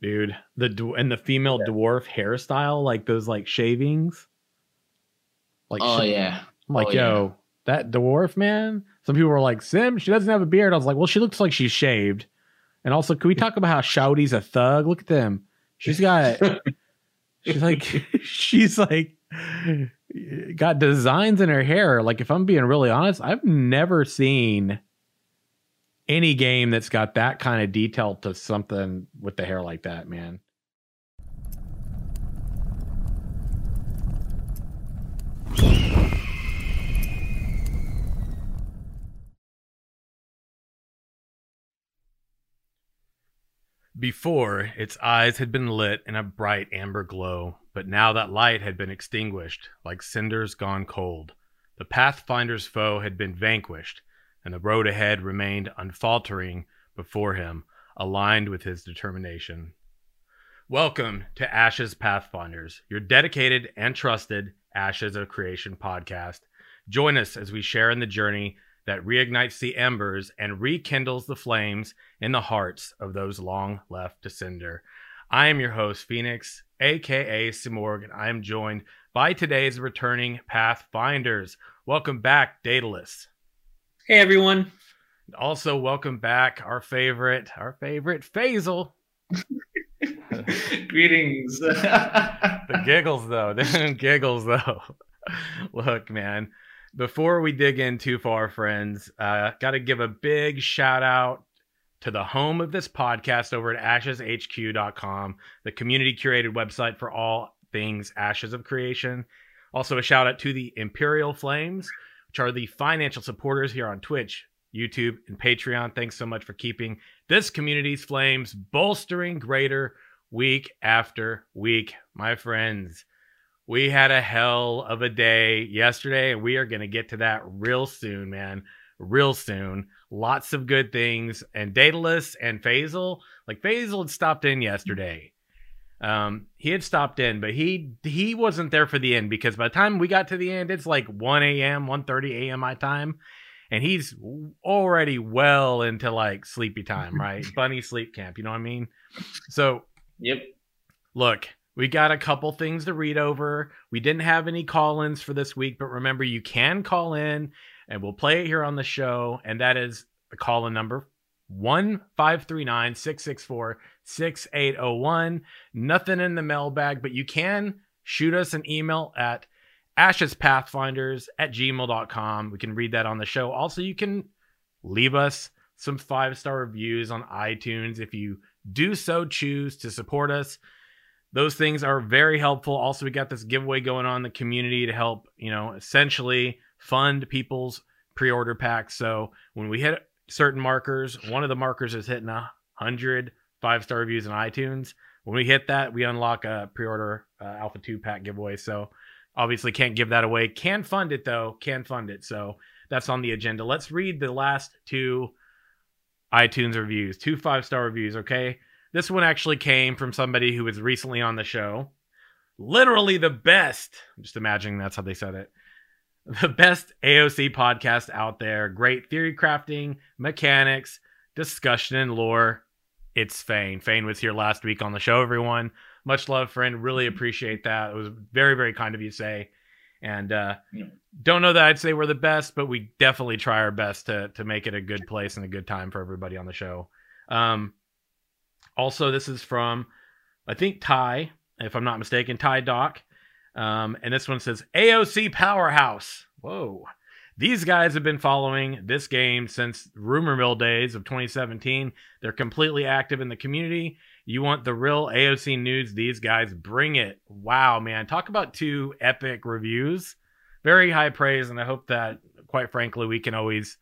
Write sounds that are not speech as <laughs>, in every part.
dude. The and the female yeah. dwarf hairstyle, like those like shavings. Like, oh she, yeah. I'm like, oh, yo, yeah. that dwarf man. Some people were like, Sim, she doesn't have a beard. I was like, well, she looks like she's shaved. And also, can we talk about how Shouty's a thug? Look at them. She's got, <laughs> she's like, <laughs> she's like, got designs in her hair. Like, if I'm being really honest, I've never seen any game that's got that kind of detail to something with the hair like that, man. Before, its eyes had been lit in a bright amber glow, but now that light had been extinguished, like cinders gone cold. The Pathfinder's foe had been vanquished, and the road ahead remained unfaltering before him, aligned with his determination. Welcome to Ashes Pathfinders, your dedicated and trusted Ashes of Creation podcast. Join us as we share in the journey that reignites the embers and rekindles the flames in the hearts of those long left to cinder. I am your host, Phoenix, aka Simurgh, and I am joined by today's returning Pathfinders. Welcome back, Daedalus. Hey everyone. Also, welcome back our favorite, our favorite Faisal. <laughs> Greetings. <laughs> the giggles though, <laughs> the giggles though. Look, man. Before we dig in too far, friends, uh, got to give a big shout out to the home of this podcast over at asheshq.com, the community curated website for all things Ashes of Creation. Also, a shout out to the Imperial Flames, which are the financial supporters here on Twitch, YouTube, and Patreon. Thanks so much for keeping this community's flames bolstering greater week after week. My friends, we had a hell of a day yesterday, and we are going to get to that real soon, man. Real soon. Lots of good things. And Daedalus and Faisal, like Faisal had stopped in yesterday. Um, he had stopped in, but he he wasn't there for the end because by the time we got to the end, it's like 1 a.m., 1 30 a.m. my time. And he's already well into like sleepy time, <laughs> right? Bunny sleep camp, you know what I mean? So, yep. Look, we got a couple things to read over. We didn't have any call ins for this week, but remember, you can call in and we'll play it here on the show. And that is the call in number 1539 664 6801. Nothing in the mailbag, but you can shoot us an email at ashespathfinders at gmail.com. We can read that on the show. Also, you can leave us some five star reviews on iTunes if you do so choose to support us. Those things are very helpful. Also, we got this giveaway going on in the community to help, you know, essentially fund people's pre-order packs. So when we hit certain markers, one of the markers is hitting a hundred five star reviews in iTunes. When we hit that, we unlock a pre-order uh, Alpha Two pack giveaway. So obviously can't give that away. Can fund it though. Can fund it. So that's on the agenda. Let's read the last two iTunes reviews, two five star reviews. Okay, this one actually came from somebody who was recently on the show. Literally the best. I'm just imagining that's how they said it the best AOC podcast out there. Great theory crafting, mechanics, discussion, and lore. It's Fane. Fane was here last week on the show, everyone. Much love, friend. Really appreciate that. It was very, very kind of you to say. And uh, don't know that I'd say we're the best, but we definitely try our best to to make it a good place and a good time for everybody on the show. Um, also, this is from I think Ty, if I'm not mistaken, Ty Doc. Um, and this one says AOC Powerhouse. Whoa. These guys have been following this game since rumor mill days of 2017. They're completely active in the community. You want the real AOC news? These guys bring it. Wow, man. Talk about two epic reviews. Very high praise. And I hope that, quite frankly, we can always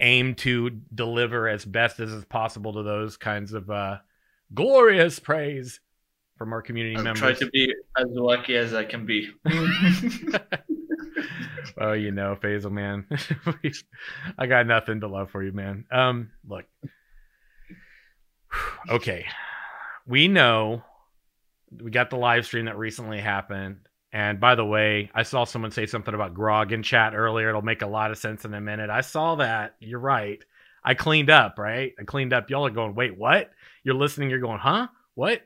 aim to deliver as best as is possible to those kinds of uh, glorious praise from our community I'll members. Try to be as lucky as I can be. <laughs> <laughs> oh, you know, Faisal, man. <laughs> I got nothing to love for you, man. Um, look. <sighs> Okay. We know we got the live stream that recently happened. And by the way, I saw someone say something about grog in chat earlier. It'll make a lot of sense in a minute. I saw that. You're right. I cleaned up, right? I cleaned up. Y'all are going, wait, what? You're listening. You're going, huh? what?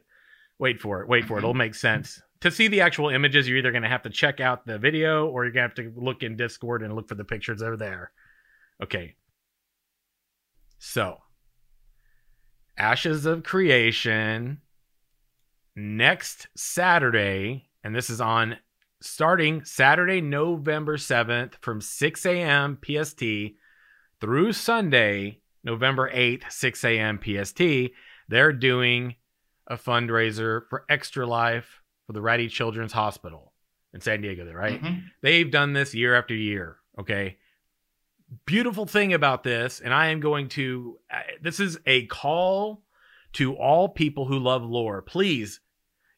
Wait for it. Wait for it. It'll make sense. To see the actual images, you're either going to have to check out the video or you're going to have to look in Discord and look for the pictures are there. Okay. So, Ashes of Creation next Saturday, and this is on starting Saturday, November 7th from 6 a.m. PST through Sunday, November 8th, 6 a.m. PST. They're doing a fundraiser for Extra Life for the Rady Children's Hospital in San Diego, there, right? Mm-hmm. They've done this year after year. Okay. Beautiful thing about this, and I am going to, uh, this is a call to all people who love lore. Please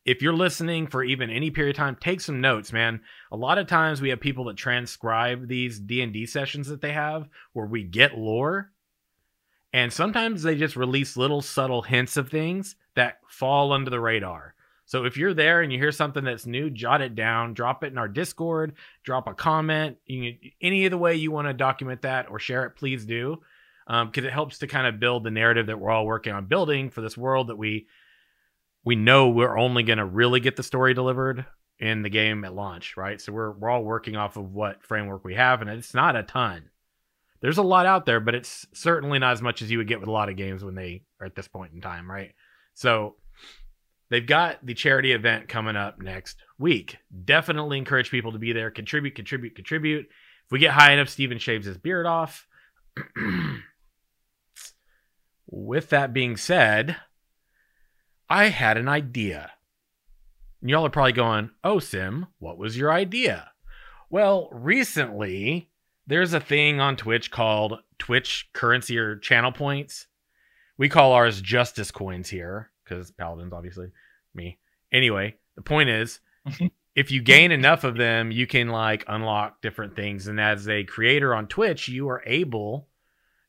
if you're listening for even any period of time take some notes man a lot of times we have people that transcribe these d&d sessions that they have where we get lore and sometimes they just release little subtle hints of things that fall under the radar so if you're there and you hear something that's new jot it down drop it in our discord drop a comment you, any of the way you want to document that or share it please do because um, it helps to kind of build the narrative that we're all working on building for this world that we we know we're only going to really get the story delivered in the game at launch, right? So we're we're all working off of what framework we have, and it's not a ton. There's a lot out there, but it's certainly not as much as you would get with a lot of games when they are at this point in time, right? So they've got the charity event coming up next week. Definitely encourage people to be there, contribute, contribute, contribute. If we get high enough, Steven shaves his beard off. <clears throat> with that being said, I had an idea. And y'all are probably going, Oh, Sim, what was your idea? Well, recently, there's a thing on Twitch called Twitch currency or channel points. We call ours justice coins here because Paladins, obviously, me. Anyway, the point is, <laughs> if you gain enough of them, you can like unlock different things. And as a creator on Twitch, you are able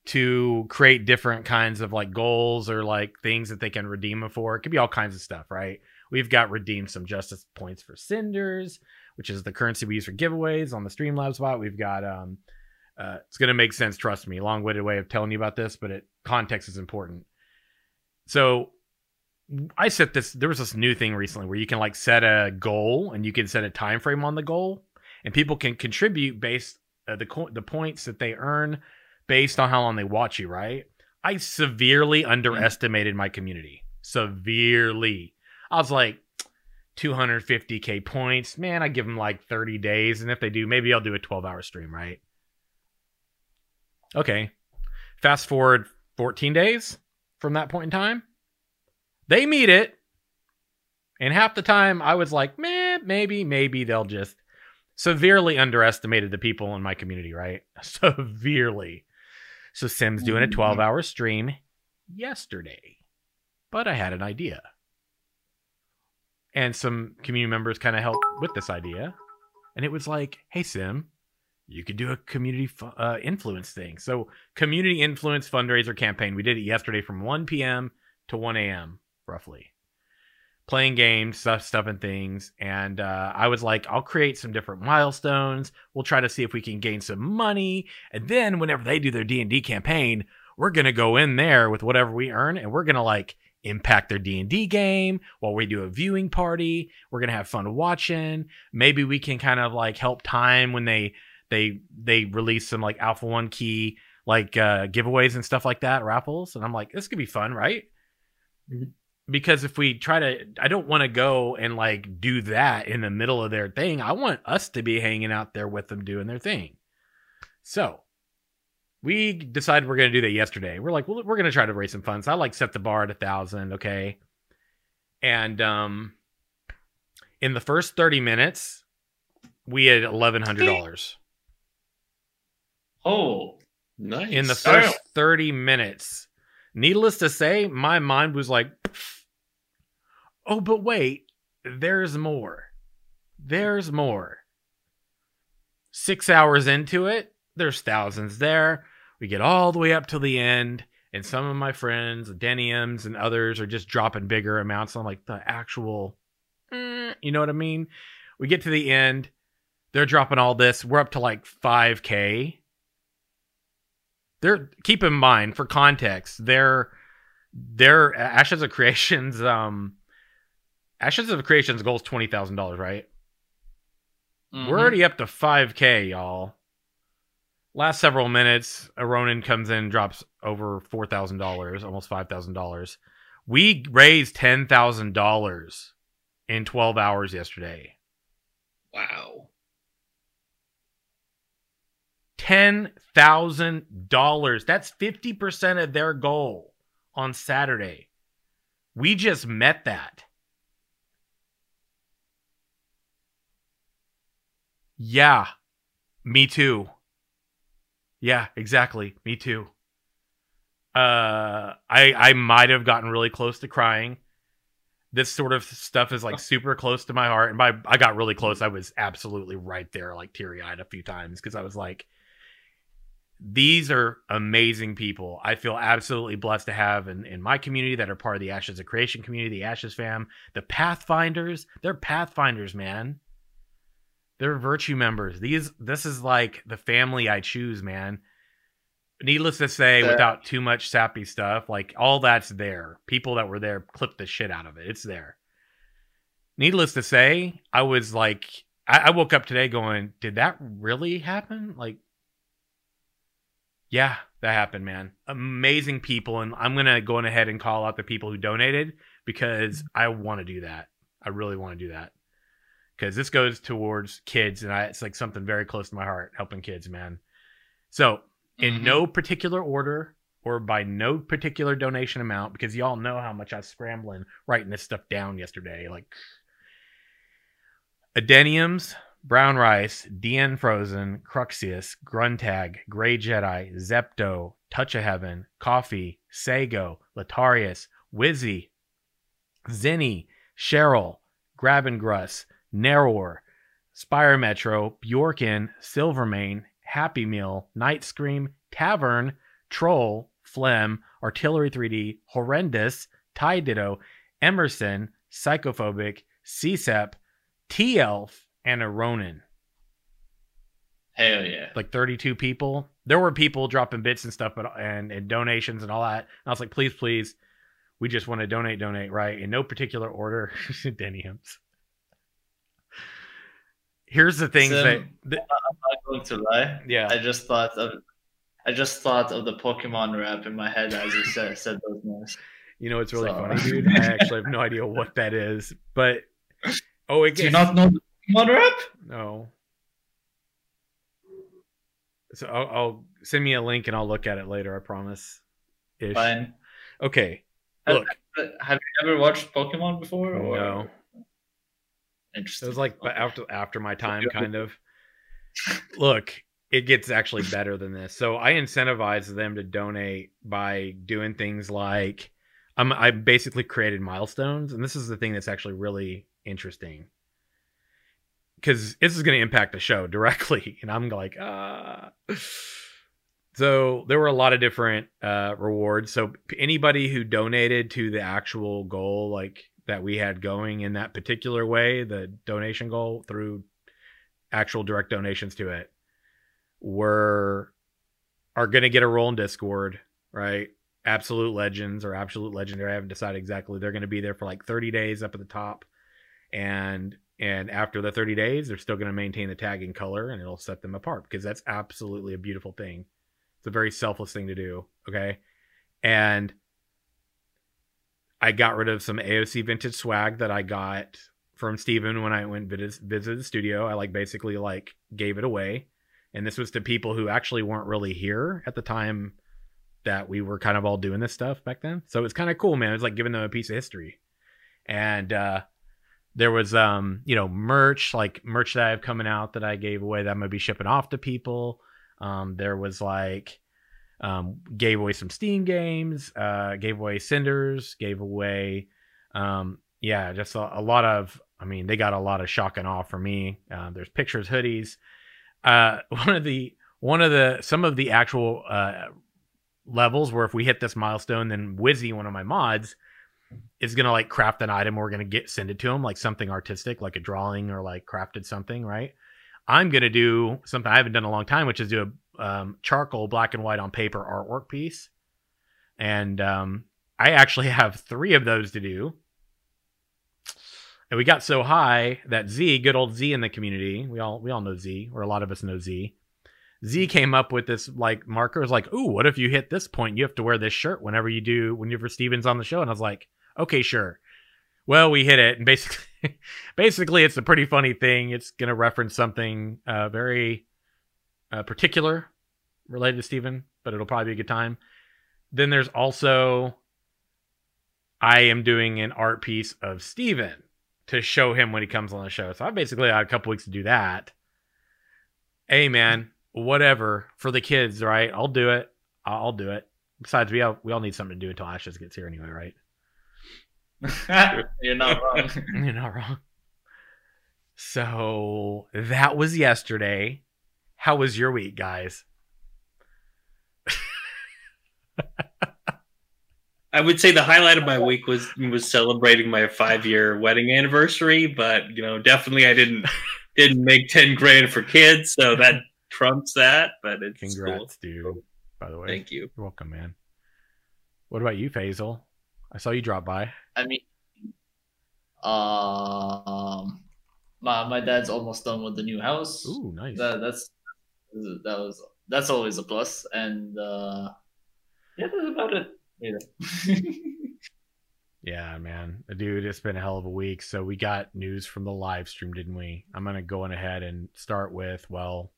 to create different kinds of like goals or like things that they can redeem them for. It could be all kinds of stuff, right? We've got redeemed some justice points for cinders, which is the currency we use for giveaways on the Streamlabs bot. We've got um uh, it's gonna make sense, trust me. Long-winded way of telling you about this, but it context is important. So I set this there was this new thing recently where you can like set a goal and you can set a time frame on the goal and people can contribute based uh, the co- the points that they earn based on how long they watch you, right? I severely underestimated my community. Severely. I was like 250k points. Man, I give them like 30 days and if they do, maybe I'll do a 12-hour stream, right? Okay. Fast forward 14 days from that point in time. They meet it. And half the time I was like, man, maybe, maybe they'll just severely underestimated the people in my community, right? <laughs> Severely. So Sim's doing a 12 hour stream yesterday. But I had an idea. And some community members kind of helped with this idea. And it was like, hey, Sim, you could do a community uh, influence thing. So, community influence fundraiser campaign. We did it yesterday from 1 p.m. to 1 a.m. roughly playing games, stuff, stuff, and things. And uh, I was like, I'll create some different milestones. We'll try to see if we can gain some money. And then whenever they do their D and D campaign, we're gonna go in there with whatever we earn, and we're gonna like impact their D&D game while we do a viewing party. We're going to have fun watching. Maybe we can kind of like help time when they they they release some like alpha 1 key like uh giveaways and stuff like that, raffles. And I'm like, this could be fun, right? Mm-hmm because if we try to i don't want to go and like do that in the middle of their thing i want us to be hanging out there with them doing their thing so we decided we're going to do that yesterday. We're like well, we're going to try to raise some funds. I like set the bar at a thousand okay? And um in the first 30 minutes we had $1100 <laughs> oh nice. In the first 30 minutes. Needless to say my mind was like Oh, but wait, there's more. There's more. Six hours into it, there's thousands there. We get all the way up to the end, and some of my friends, Deniums and others, are just dropping bigger amounts on like the actual, mm, you know what I mean? We get to the end, they're dropping all this. We're up to like 5K. They're keep in mind for context, they're their Ashes of Creations, um, Ashes of Creations goal is twenty thousand dollars, right? Mhm. We're already up to five k, y'all. Last several minutes, a Ronin comes in, drops over four thousand dollars, almost five thousand dollars. We raised ten thousand dollars in twelve hours yesterday. Wow. ten thousand dollars. That's fifty percent of their goal on Saturday. We just met that. Yeah, me too. Yeah, exactly. Me too. Uh, I I might have gotten really close to crying. This sort of stuff is like super close to my heart, and by I got really close, I was absolutely right there, like teary eyed a few times because I was like, these are amazing people. I feel absolutely blessed to have in, in my community that are part of the Ashes of Creation community, the Ashes fam, the Pathfinders. They're Pathfinders, man. They're virtue members. These this is like the family I choose, man. Needless to say, Yeah. without too much sappy stuff, like all that's there. People that were there clipped the shit out of it. It's there. Needless to say, I was like, I, I woke up today going, did that really happen? Like, yeah, that happened, man. Amazing people, and I'm gonna go on ahead and call out the people who donated because mm-hmm. I want to do that. I really want to do that because this goes towards kids, and I, it's like something very close to my heart, helping kids, man. So, in Mhm. no particular order or by no particular donation amount, because y'all know how much I was scrambling writing this stuff down yesterday. Like, Adeniums, Brown Rice, DN Frozen, Cruxius, Gruntag, Grey Jedi, Zepto, Touch of Heaven, Coffee, Sago, Latarius, Wizzy, Zinni, Cheryl, Grabengrus, Narrower, Spire Metro, Bjorkin, Silvermane, Happy Meal, Night Scream, Tavern, Troll, Phlegm, Artillery 3D, Horrendous, Tie Ditto, Emerson, Psychophobic, CSEP, T Elf, and a Ronin. Hell yeah. Like 32 people. There were people dropping bits and stuff, but and, and donations and all that. And I was like, please, please, we just want to donate, donate, right? In no particular order. <laughs> Deniums. Here's the things Sim, that, that I'm not going to lie. yeah. I just thought of I just thought of the Pokemon rap in my head as you said said those names. You know, it's really So- funny, dude. I actually have no idea what that is, but oh, it Do you not know the Pokemon rap? no. So I'll, I'll send me a link and I'll look at it later. I promise. Ish. Fine. Okay. Have- Look, Have you ever watched Pokemon before? Or? no. It was like Okay. after after my time, kind of. <laughs> Look, it gets actually better than this. So I incentivize them to donate by doing things like I'm I basically created milestones, and this is the thing that's actually really interesting because this is going to impact the show <laughs> directly, and I'm like, ah. <sighs> So there were a lot of different uh, rewards. So anybody who donated to the actual goal, like that we had going in that particular way, the donation goal through actual direct donations to it, were are going to get a role in Discord, right? Absolute legends or absolute legendary. I haven't decided exactly. They're going to be there for like 30 days up at the top, and and after the 30 days, they're still going to maintain the tag in color, and it'll set them apart because that's absolutely a beautiful thing. It's a very selfless thing to do. Okay, and I got rid of some AOC vintage swag that I got from Steven when I went visit, visit the studio. I like basically like gave it away. And this was to people who actually weren't really here at the time that we were kind of all doing this stuff back then. So it was kind of cool, man. It was like giving them a piece of history. And uh there was um, you know, merch, like merch that I have coming out that I gave away that I'm gonna be shipping off to people. Um, there was like um, gave away some Steam games, uh, gave away Cinders, gave away, um, yeah, just a, a lot of. I mean, they got a lot of shocking awe for me. Uh, there's pictures, hoodies. Uh, <laughs> one of the one of the some of the actual uh, levels where if we hit this milestone, then Wizzy, one of my mods, is gonna like craft an item. We're gonna get send it to him like something artistic, like a drawing or like crafted something, right? I'm gonna do something I haven't done a long time, which is do a um, charcoal black and white on paper artwork piece, and um, I actually <laughs> have three of those to do. And we got so high that Z, good old Z in the community, we all we all know Z, or a lot of us know Z. Z came up with this like marker. It was like, ooh, what if you hit this point? You have to wear this shirt whenever you do whenever Steven's on the show. And I was like, okay, sure. Well, we hit it, and basically, <laughs> basically, it's a pretty funny thing. It's gonna reference something uh, very uh, particular related to Steven, but it'll probably be a good time. Then there's also I am doing an art piece of Steven to show him when he comes on the show. So I basically had a couple weeks to do that. Hey man, whatever for the kids, right? I'll do it. I'll do it. Besides, we all we all need something to do until Ashes gets here anyway, right? <laughs> You're not wrong. <laughs> You're not wrong. So that was yesterday. How was your week, guys? I would say the highlight of my week was was celebrating my five year wedding anniversary, but you know, definitely I didn't <laughs> didn't make ten grand for kids, so that trumps that. But it's Congrats, cool. dude. By the way, Thank you. You're welcome, man. What about you, Faisal? I saw you drop by. I mean, um, my my dad's almost done with the new house. Ooh, nice. That that's that was that's always a plus, and uh, yeah, that's about it. Yeah. <laughs> Yeah, man. Dude, it's been a hell of a week. So we got news from the live stream, didn't we? I'm going to go on ahead and start with, well,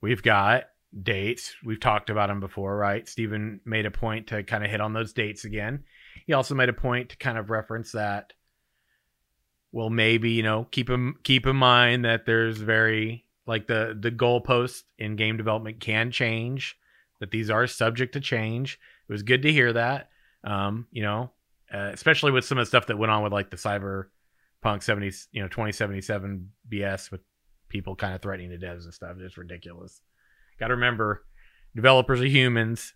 we've got dates. We've talked about them before, right? Steven made a point to kind of hit on those dates again. He also made a point to kind of reference that well, maybe, you know, keep him keep in mind that there's very like the the goalposts in game development can change, that these are subject to change. It was good to hear that. Um, you know, uh, especially with some of the stuff that went on with like the cyberpunk 70 you know 2077 bs with people kind of threatening the devs and stuff. It's ridiculous. Gotta remember developers are humans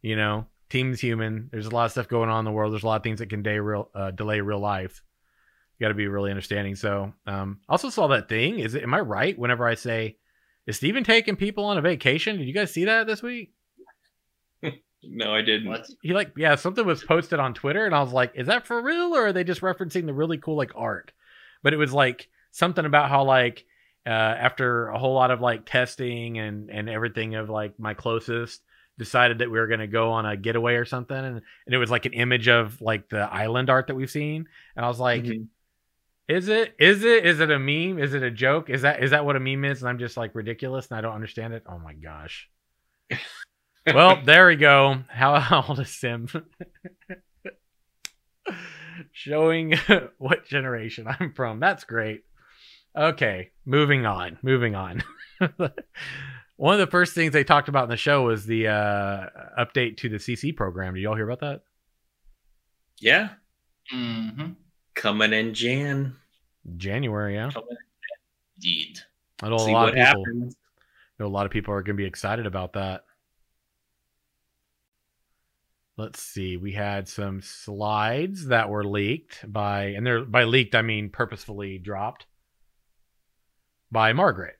you know teams human. There's a lot of stuff going on in the world. There's a lot of things that can day real uh, delay real life you got to be really understanding so um also saw that thing is it am i right whenever i say is steven taking people on a vacation did you guys see that this week <laughs> No, I didn't. what? he like yeah something was posted on twitter and i was like is that for real or are they just referencing the really cool like art but it was like something about how like uh after a whole lot of like testing and and everything of like my closest decided that we were going to go on a getaway or something and, and it was like an image of like the island art that we've seen and i was like Mhm. Is it is it is it a meme? Is it a joke? Is that is that what a meme is? And i'm just like ridiculous and i don't understand it? Oh my gosh. <laughs> Well there we go. How, how old is sim? <laughs> Showing <laughs> what generation i'm from. That's great. Okay moving on moving on. One of the first things they talked about in the show was the uh update to the cc program. Did y'all hear about that? Yeah, Mm-hmm. Coming in Jan. january yeah Indeed. I know a See lot what of people happens. know a lot of people are going to be excited about that. Let's see. We had some slides that were leaked by, and they're by leaked I mean purposefully dropped by Margaret.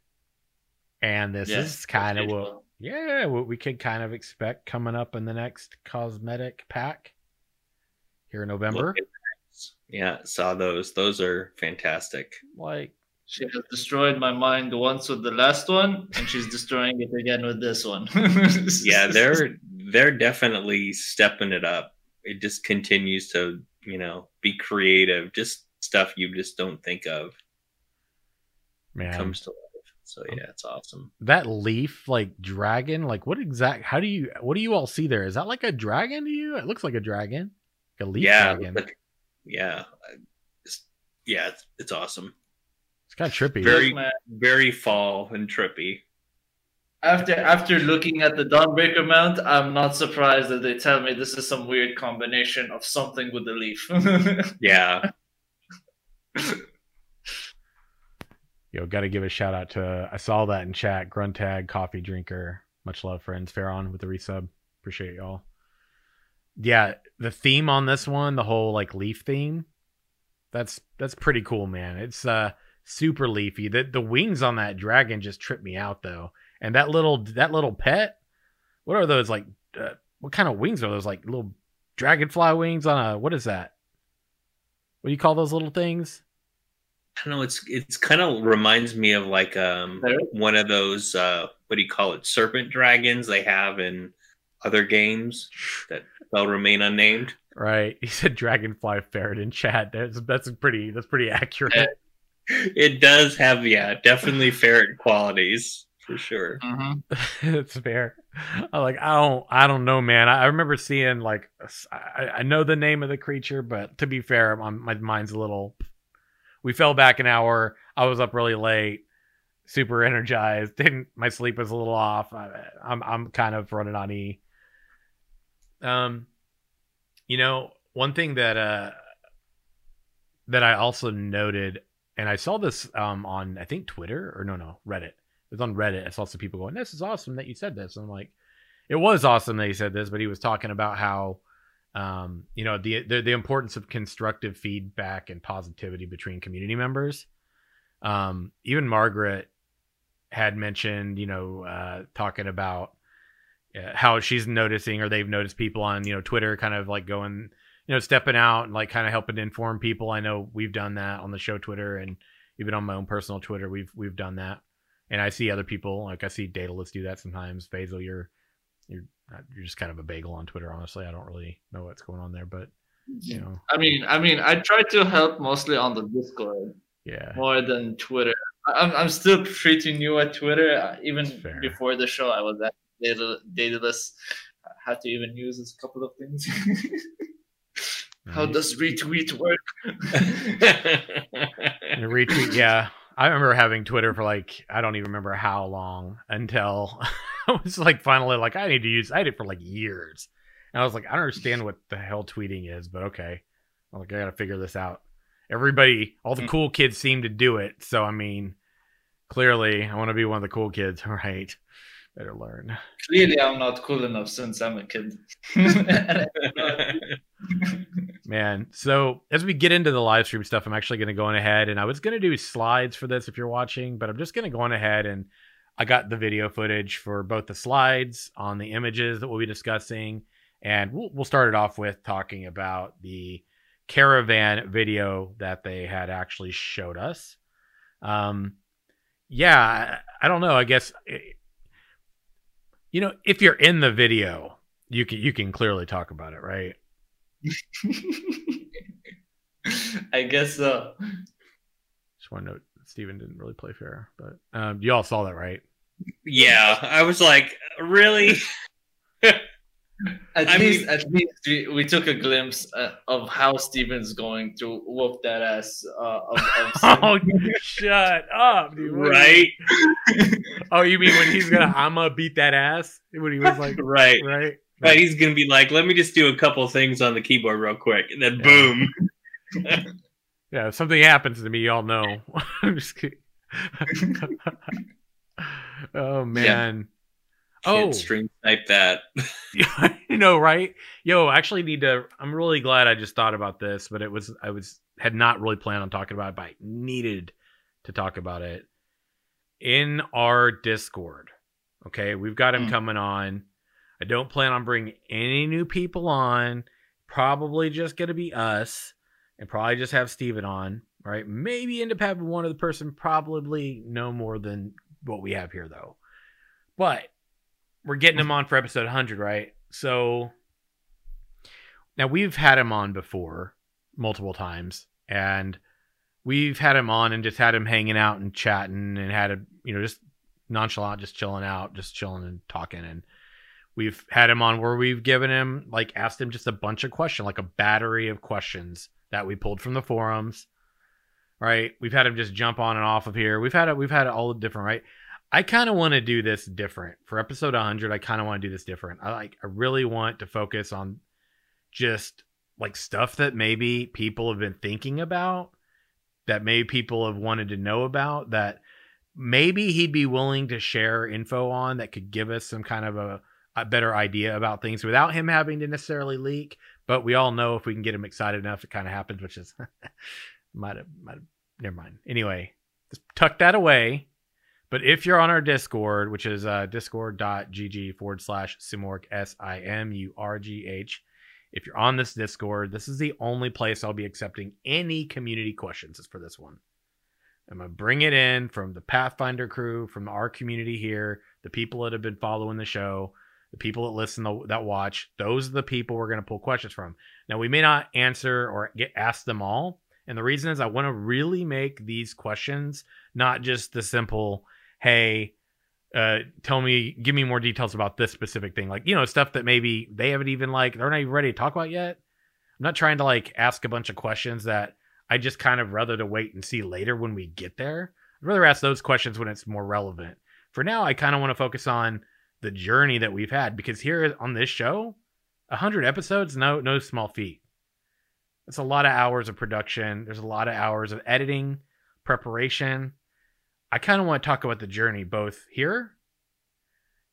And this Yeah, is kind of what, yeah, what we could kind of expect coming up in the next cosmetic pack here in November. Look. Yeah, saw those. Those are fantastic. Like, She has destroyed my mind once with the last one, and she's <laughs> destroying it again with this one. Yeah, <laughs> they're they're definitely stepping it up. It just continues to, you know, be creative. Just stuff you just don't think of man, comes to life. So yeah, it's awesome. that leaf like dragon, like what exact? How do you? What do you all see there? Is that like a dragon to you? It looks like a dragon, like a leaf yeah, dragon. but- yeah, it's, yeah, it's, it's awesome. It's kind of trippy. Very- Look, man, Very fall and trippy. after after looking at the Dawnbreaker mount, I'm not surprised that they tell me this is some weird combination of something with the leaf. <laughs> Yeah, <laughs> Yo, got to give a shout out to. Uh, I saw that in chat. Gruntag, coffee drinker. Much love, friends. Fair on with the resub. Appreciate y'all. Yeah, the theme on this one, the whole like leaf theme, that's that's pretty cool, man. It's uh super leafy. The the wings on that dragon just trip me out though. And that little that little pet, what are those like? Uh, what kind of wings are those? Like little dragonfly wings on a what is that? What do you call those little things? I don't know. It's it's kind of reminds me of like um one of those uh what do you call it serpent dragons they have in other games that they'll remain unnamed. Right. <laughs> He said dragonfly ferret in chat. That's that's pretty that's pretty accurate. Yeah. It does have yeah definitely ferret qualities for sure. <laughs> Mm-hmm. <laughs> it's fair. I like I don't I don't know, man. I, I remember seeing like I, I know the name of the creature, but to be fair, my, my mind's a little. We fell back an hour. I was up really late, super energized. Didn't my sleep was a little off. I, I'm I'm kind of running on E. Um, you know, one thing that uh that I also noted, and I saw this um on I think Twitter or no no Reddit. It was on Reddit. I saw some people going, "This is awesome that you said this." And I'm like, "It was awesome that he said this," but he was talking about how, um, you know, the, the the importance of constructive feedback and positivity between community members. Um, even Margaret had mentioned, you know, uh, talking about how she's noticing or they've noticed people on, you know, Twitter kind of like going, you know, stepping out and like kind of helping to inform people. I know we've done that on the show Twitter and even on my own personal Twitter, we've we've done that and I see other people like I see Daedalus do that sometimes. Faisal, you're you're uh, you're just kind of a bagel on Twitter. Honestly, I don't really know what's going on there, but you know, I mean, I mean, I try to help mostly on the Discord yeah, more than Twitter. I'm I'm still pretty new at Twitter. Uh, Even before the show, I was at Data- Daedalus. I had to even use a couple of things. <laughs> How Right. does retweet work? Retweet. Yeah, I remember having Twitter for like I don't even remember how long until <laughs> I was like finally like I need to use. I had it for like years, and I was like I don't understand what the hell tweeting is, but okay, I'm like I gotta figure this out. Everybody, all the Mm. cool kids seem to do it, so I mean, clearly I want to be one of the cool kids, <laughs> right? Better learn. Clearly, I'm not cool enough since I'm a kid. <laughs> Man, so as we get into the live stream stuff, I'm actually going to go on ahead and I was going to do slides for this if you're watching, but I'm just going to go on ahead and I got the video footage for both the slides on the images that we'll be discussing, and we'll, we'll start it off with talking about the caravan video that they had actually showed us. Um, yeah, I, I don't know. I guess eh, you know if you're in the video, you can you can clearly talk about it, right? <laughs> I guess so. Just want to note Steven didn't really play fair, but um, you all saw that, right? yeah, I was like, really? At I least, mean- at least we, we took a glimpse uh, of how Steven's going to whoop that ass. Uh, of, of <laughs> Oh, shut up, dude. What do you- right, <laughs> Oh, you mean when he's gonna I'm gonna beat that ass? When he was like, <laughs> right. right? Right, he's gonna be like, "Let me just do a couple things on the keyboard real quick," and then Yeah. boom. Yeah, if something happens to me, y'all know. I'm just kidding. oh man. Oh, stream snipe that. <laughs> <laughs> you know, right? Yo, I actually need to. I'm really glad I just thought about this, but it was I was had not really planned on talking about it, but I needed to talk about it in our Discord. Okay, we've got him Hmm. coming on. I don't plan on bringing any new people on. Probably just gonna be us, and probably just have Steven on. Right? Maybe end up having one other person. Probably no more than what we have here, though. But we're getting him mm. on for episode 100, right? So now we've had him on before multiple times, and we've had him on and just had him hanging out and chatting and had a you know just nonchalant, just chilling out, just chilling and talking. And we've had him on where we've given him like asked him just a bunch of questions, like a battery of questions that we pulled from the forums. Right, we've had him just jump on and off of here. We've had it. We've had it all the different. Right, I kind of want to do this different for episode 100. I kind of want to do this different. I like. I really want to focus on just like stuff that maybe people have been thinking about, that maybe people have wanted to know about, that maybe he'd be willing to share info on that could give us some kind of a, a better idea about things without him having to necessarily leak. But we all know if we can get him excited enough, it kind of happens, which is <laughs> might have, might have, never mind. Anyway, just tuck that away. But if you're on our Discord, which is uh, discord.gg forward slash simurgh, S I M U R G H, if you're on this Discord, this is the only place I'll be accepting any community questions is for this one. I'm gonna bring it in from the Pathfinder crew, from our community here, the people that have been following the show, the people that listen, that watch. Those are the people we're gonna pull questions from. Now we may not answer or get asked them all, and the reason is I want to really make these questions not just the simple, "Hey, uh, tell me, give me more details about this specific thing," like you know stuff that maybe they haven't even like they're not even ready to talk about yet. I'm not trying to like ask a bunch of questions that I just kind of rather to wait and see later when we get there. I'd rather ask those questions when it's more relevant. For now, I kind of want to focus on the journey that we've had because here on this show, 100 episodes, no no small feat. It's a lot of hours of production. There's a lot of hours of editing, preparation. I kind of want to talk about the journey both here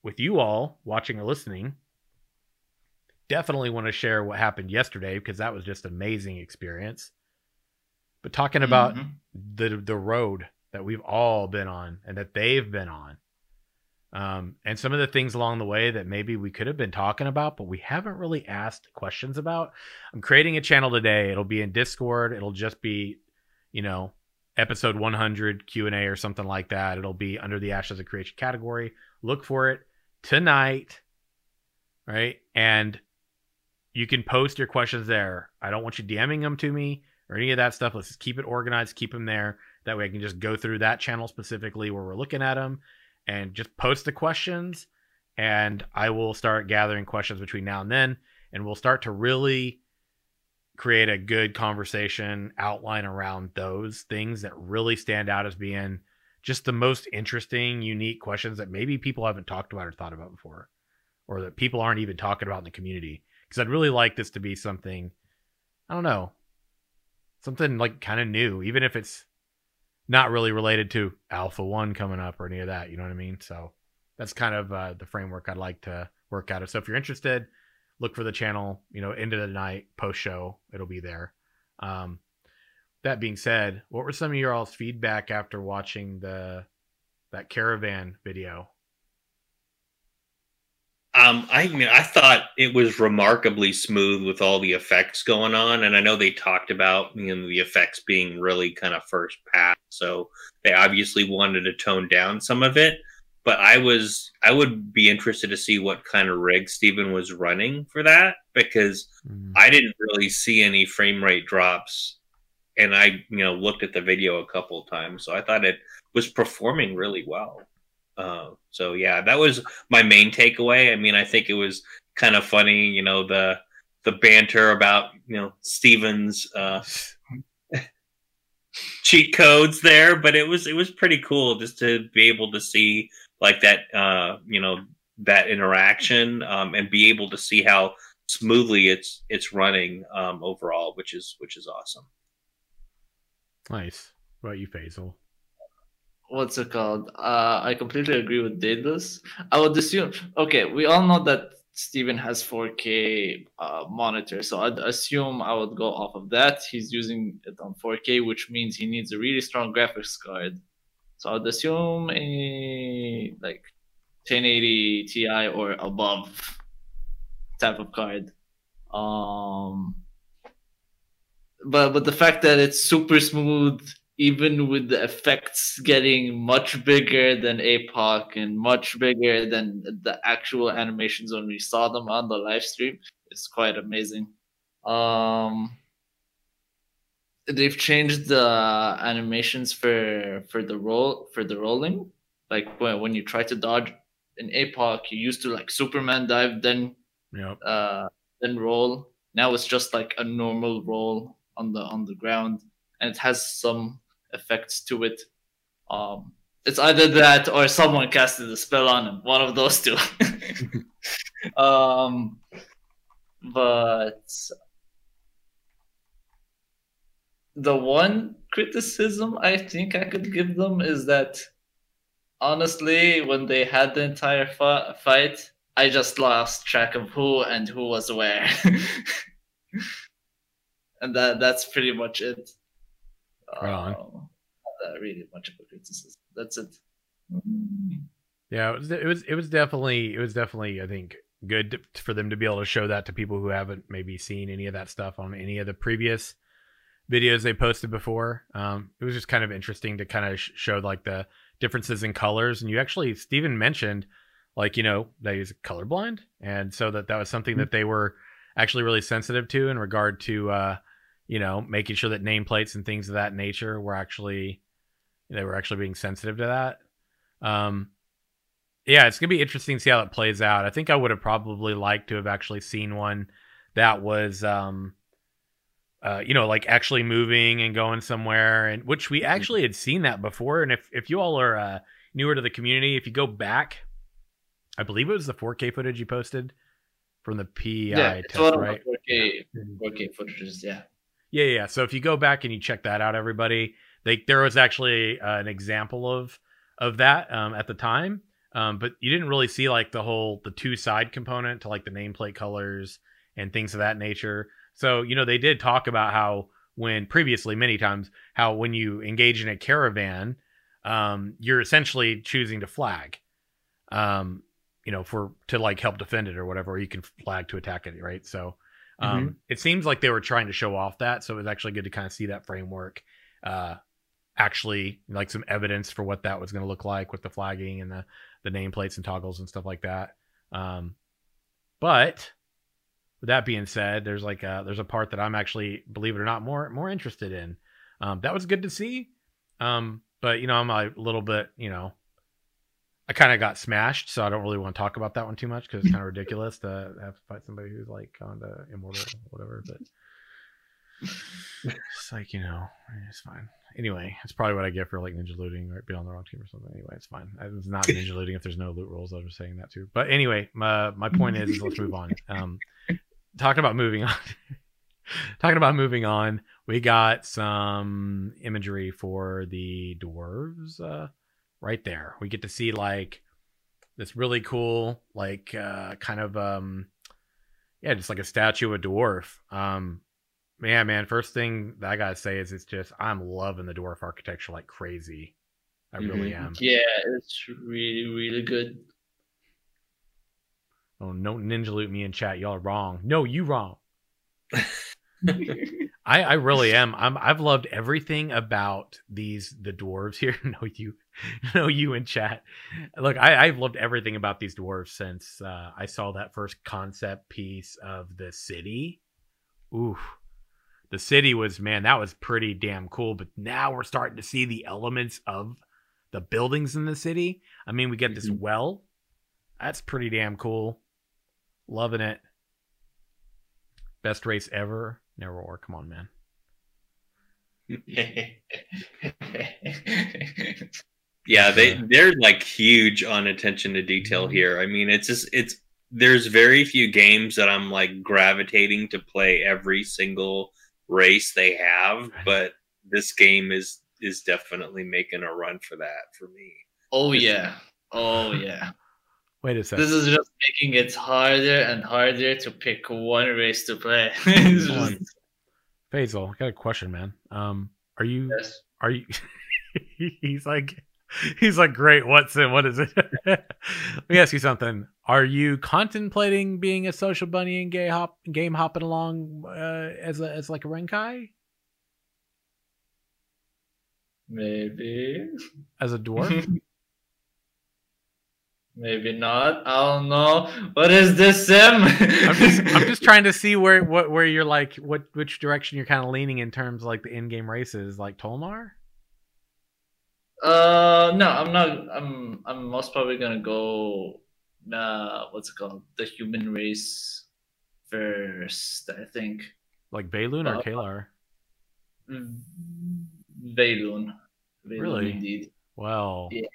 with you all watching or listening. Definitely want to share what happened yesterday because that was just an amazing experience but talking about mm-hmm. the the road that we've all been on and that they've been on um, and some of the things along the way that maybe we could have been talking about but we haven't really asked questions about i'm creating a channel today it'll be in discord it'll just be you know episode 100 q&a or something like that it'll be under the ashes of creation category look for it tonight right and you can post your questions there i don't want you dming them to me or any of that stuff. Let's just keep it organized, keep them there. That way I can just go through that channel specifically where we're looking at them and just post the questions. And I will start gathering questions between now and then. And we'll start to really create a good conversation outline around those things that really stand out as being just the most interesting, unique questions that maybe people haven't talked about or thought about before, or that people aren't even talking about in the community. Because I'd really like this to be something, I don't know, something like kind of new, even if it's not really related to Alpha One coming up or any of that. You know what I mean? So that's kind of uh, the framework I'd like to work out of. So if you're interested, look for the channel. You know, into the night post show, it'll be there. Um, that being said, what were some of your all's feedback after watching the that caravan video? Um, I mean, I thought it was remarkably smooth with all the effects going on, and I know they talked about you know the effects being really kind of first pass, so they obviously wanted to tone down some of it. But I was, I would be interested to see what kind of rig Steven was running for that because mm. I didn't really see any frame rate drops, and I you know looked at the video a couple of times, so I thought it was performing really well. Uh, so yeah, that was my main takeaway. I mean, I think it was kind of funny, you know, the the banter about you know Steven's uh, <laughs> cheat codes there, but it was it was pretty cool just to be able to see like that, uh, you know, that interaction um, and be able to see how smoothly it's it's running um, overall, which is which is awesome. Nice. What about you, Faisal? what's it called? Uh, I completely agree with Daedalus. I would assume. Okay, we all know that Steven has 4K uh, monitor, so I'd assume I would go off of that. He's using it on 4K, which means he needs a really strong graphics card. So I'd assume a like 1080 Ti or above type of card. Um, but but the fact that it's super smooth even with the effects getting much bigger than APOC and much bigger than the actual animations when we saw them on the live stream, it's quite amazing. Um, they've changed the animations for for the roll for the rolling. Like when when you try to dodge in APOC, you used to like Superman dive, then yep. uh, then roll. Now it's just like a normal roll on the on the ground, and it has some effects to it. Um, it's either that or someone casted a spell on him. One of those two. <laughs> <laughs> um, but the one criticism I think I could give them is that honestly, when they had the entire fa- fight, I just lost track of who and who was where. <laughs> and that that's pretty much it. Right on. Uh, really much of a criticism. That's it. Yeah, it was, it was it was definitely it was definitely I think good to, for them to be able to show that to people who haven't maybe seen any of that stuff on any of the previous videos they posted before. Um, it was just kind of interesting to kind of sh- show like the differences in colors. And you actually, Steven mentioned like, you know, that he's colorblind. And so that that was something mm-hmm. that they were actually really sensitive to in regard to, uh, you know, making sure that nameplates and things of that nature were actually, they were actually being sensitive to that. Um, yeah, it's gonna be interesting to see how it plays out. I think I would have probably liked to have actually seen one that was, um, uh, you know, like actually moving and going somewhere, and which we actually had seen that before. And if if you all are uh, newer to the community, if you go back, I believe it was the 4K footage you posted from the PI yeah, test, right? 4K, 4K footages, yeah. Yeah, yeah. So if you go back and you check that out, everybody, they there was actually uh, an example of of that um, at the time um, but you didn't really see like the whole the two side component to like the nameplate colors and things of that nature. So you know they did talk about how when previously many times how when you engage in a caravan, um, you're essentially choosing to flag, um, you know, for to like help defend it or whatever. Or you can flag to attack it, right? So um, mm-hmm. it seems like they were trying to show off that. So it was actually good to kind of see that framework. Uh, actually like some evidence for what that was going to look like with the flagging and the the nameplates and toggles and stuff like that. Um, but with that being said, there's like a, there's a part that I'm actually, believe it or not, more more interested in. Um, that was good to see. Um, but you know, I'm a little bit, you know, I kind of got smashed, so I don't really want to talk about that one too much because it's kind of ridiculous to have to fight somebody who's like kind of immortal, or whatever. But it's like you know, it's fine anyway, it's probably what I get for like ninja looting or being on the wrong team or something. Anyway, it's fine. It's not ninja <laughs> looting if there's no loot rolls. I was just saying that too. But anyway, my my point is, is let's move on. Um, talking about moving on. <laughs> talking about moving on, we got some imagery for the dwarves uh, right there. We get to see like this really cool, like uh, kind of um, yeah, just like a statue of a dwarf. Um, yeah, man. First thing that I gotta say is it's just I'm loving the dwarf architecture like crazy. I mm-hmm. really am. Yeah, it's really really good. Oh, no ninja loot me in chat. Y'all are wrong. No, you wrong. <laughs> I I really am. I'm I've loved everything about these the dwarves here. <laughs> no you no you in chat. Look, I, I've loved everything about these dwarves since uh, I saw that first concept piece of the city. Oof the city was man that was pretty damn cool. But now we're starting to see the elements of the buildings in the city. I mean we get mm-hmm. this well. That's pretty damn cool. Loving it. Best race ever. Never war. Come on man. <laughs> Yeah they they're like huge on attention to detail mm-hmm. here. I mean it's just it's there's very few games that i'm like gravitating to play every single race they have, but this game is is definitely making a run for that for me. Oh yeah. Oh yeah. Wait a second. This is just making it harder and harder to pick one race to play. <laughs> just... Faisal, I got a question, man. Um, are you yes. are you <laughs> he's like <laughs> he's like great what's it? What is it? <laughs> Let me ask you something. Are you contemplating being a social bunny and gay hop game hopping along uh, as a as like a Ren'Kai? Maybe. As a dwarf? <laughs> Maybe not. I don't know. What is this sim? I'm just i'm just trying to see where what where you're like what which direction you're kind of leaning in terms of like the in-game races. Like Tulnar uh, no, I'm not. I'm I'm most probably gonna go. Uh, what's it called? The human race first. I think. Like Bayloon or uh, Kaelar? Bayloon. Really? Indeed. Well. Yeah.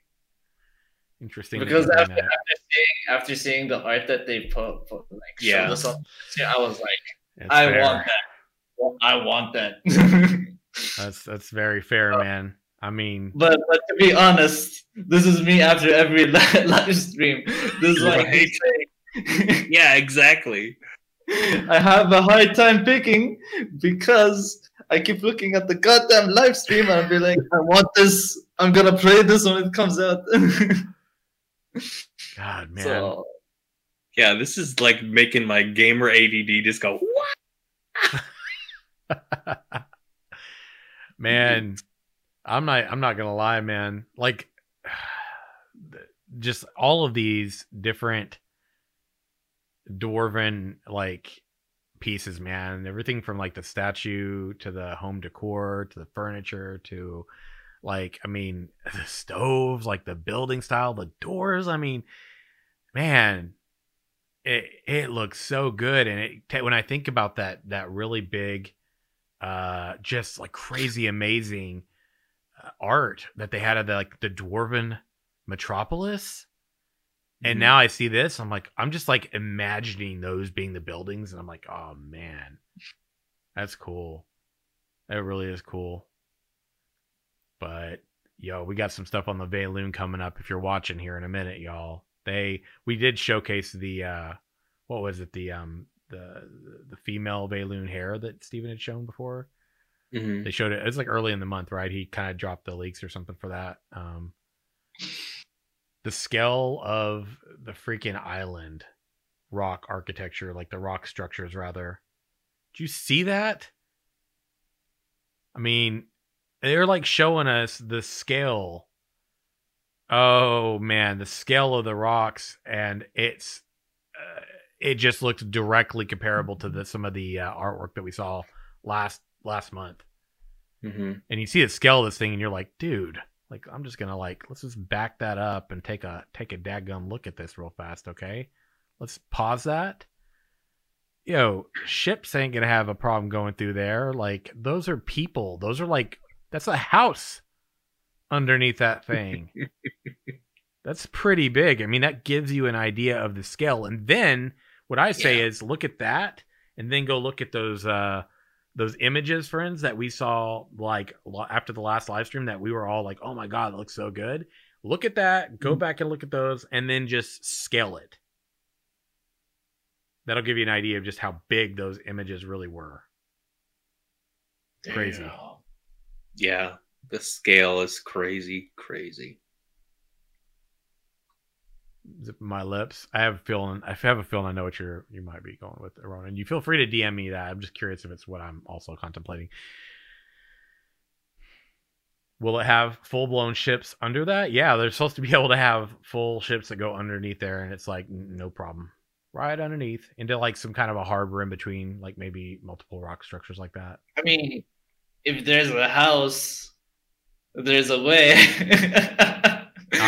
Interesting. Because after, after seeing after seeing the art that they put, put like yeah, us up, I was like, I fair. want that. <laughs> I want that. <laughs> that's that's very fair, uh, man. I mean, but but to be honest, this is me after every <laughs> live stream. This is what I say. <laughs> yeah, exactly. I have a hard time picking because I keep looking at the goddamn live stream and I'll be like, I want this. I'm gonna play this when it comes out. <laughs> God, man. So, Yeah, this is like making my gamer ADD just go. What? man, I'm not. I'm not gonna lie, man. Like, <sighs> just all of these different dwarven like pieces, man. Everything from like the statue to the home decor to the furniture to like I mean <laughs> the stoves, like the building style, the doors. I mean, man, it it looks so good. And it when I think about that that really big, uh, just like crazy amazing art that they had of the like the dwarven metropolis and Mhm. now I see this, I'm like, I'm just like imagining those being the buildings, and I'm like, oh man, that's cool. That really is cool. But yo, we got some stuff on the Vaelune coming up. If you're watching here in a minute, y'all, they we did showcase the uh, what was it the um the the female Vaelune hair that Steven had shown before. Mhm. They showed it. It's like early in the month, right? He kind of dropped the leaks or something for that. Um, the scale of the freaking island rock architecture, like the rock structures, rather. Did you see that? I mean, they're like showing us the scale. Oh man, the scale of the rocks, and it's uh, it just looks directly comparable to the some of the uh, artwork that we saw last last month. Mhm. and you see the scale of this thing and you're like dude like i'm just gonna like let's just back that up and take a take a dadgum look at this real fast okay? Let's pause that. Yo ships ain't gonna have a problem going through there. Like those are people. Those are like that's a house underneath that thing. <laughs> That's pretty big. I mean that gives you an idea of the scale. And then what i say Yeah. is look at that and then go look at those uh those images friends that we saw like after the last live stream that we were all like oh my god it looks so good look at that go Mhm. back and look at those and then just scale it that'll give you an idea of just how big those images really were Crazy. Yeah, the scale is crazy, crazy. My lips. I have a feeling i have a feeling i know what you're you might be going with Aaron. and you feel free to dm me that. I'm just curious if it's what i'm also contemplating. Will it have full-blown ships under that? Yeah they're supposed to be <laughs> able to have full ships that go underneath there and it's like no problem. Right underneath into like some kind of a harbor in between like maybe multiple rock structures like that. I mean, if there's a house, there's a way. <laughs>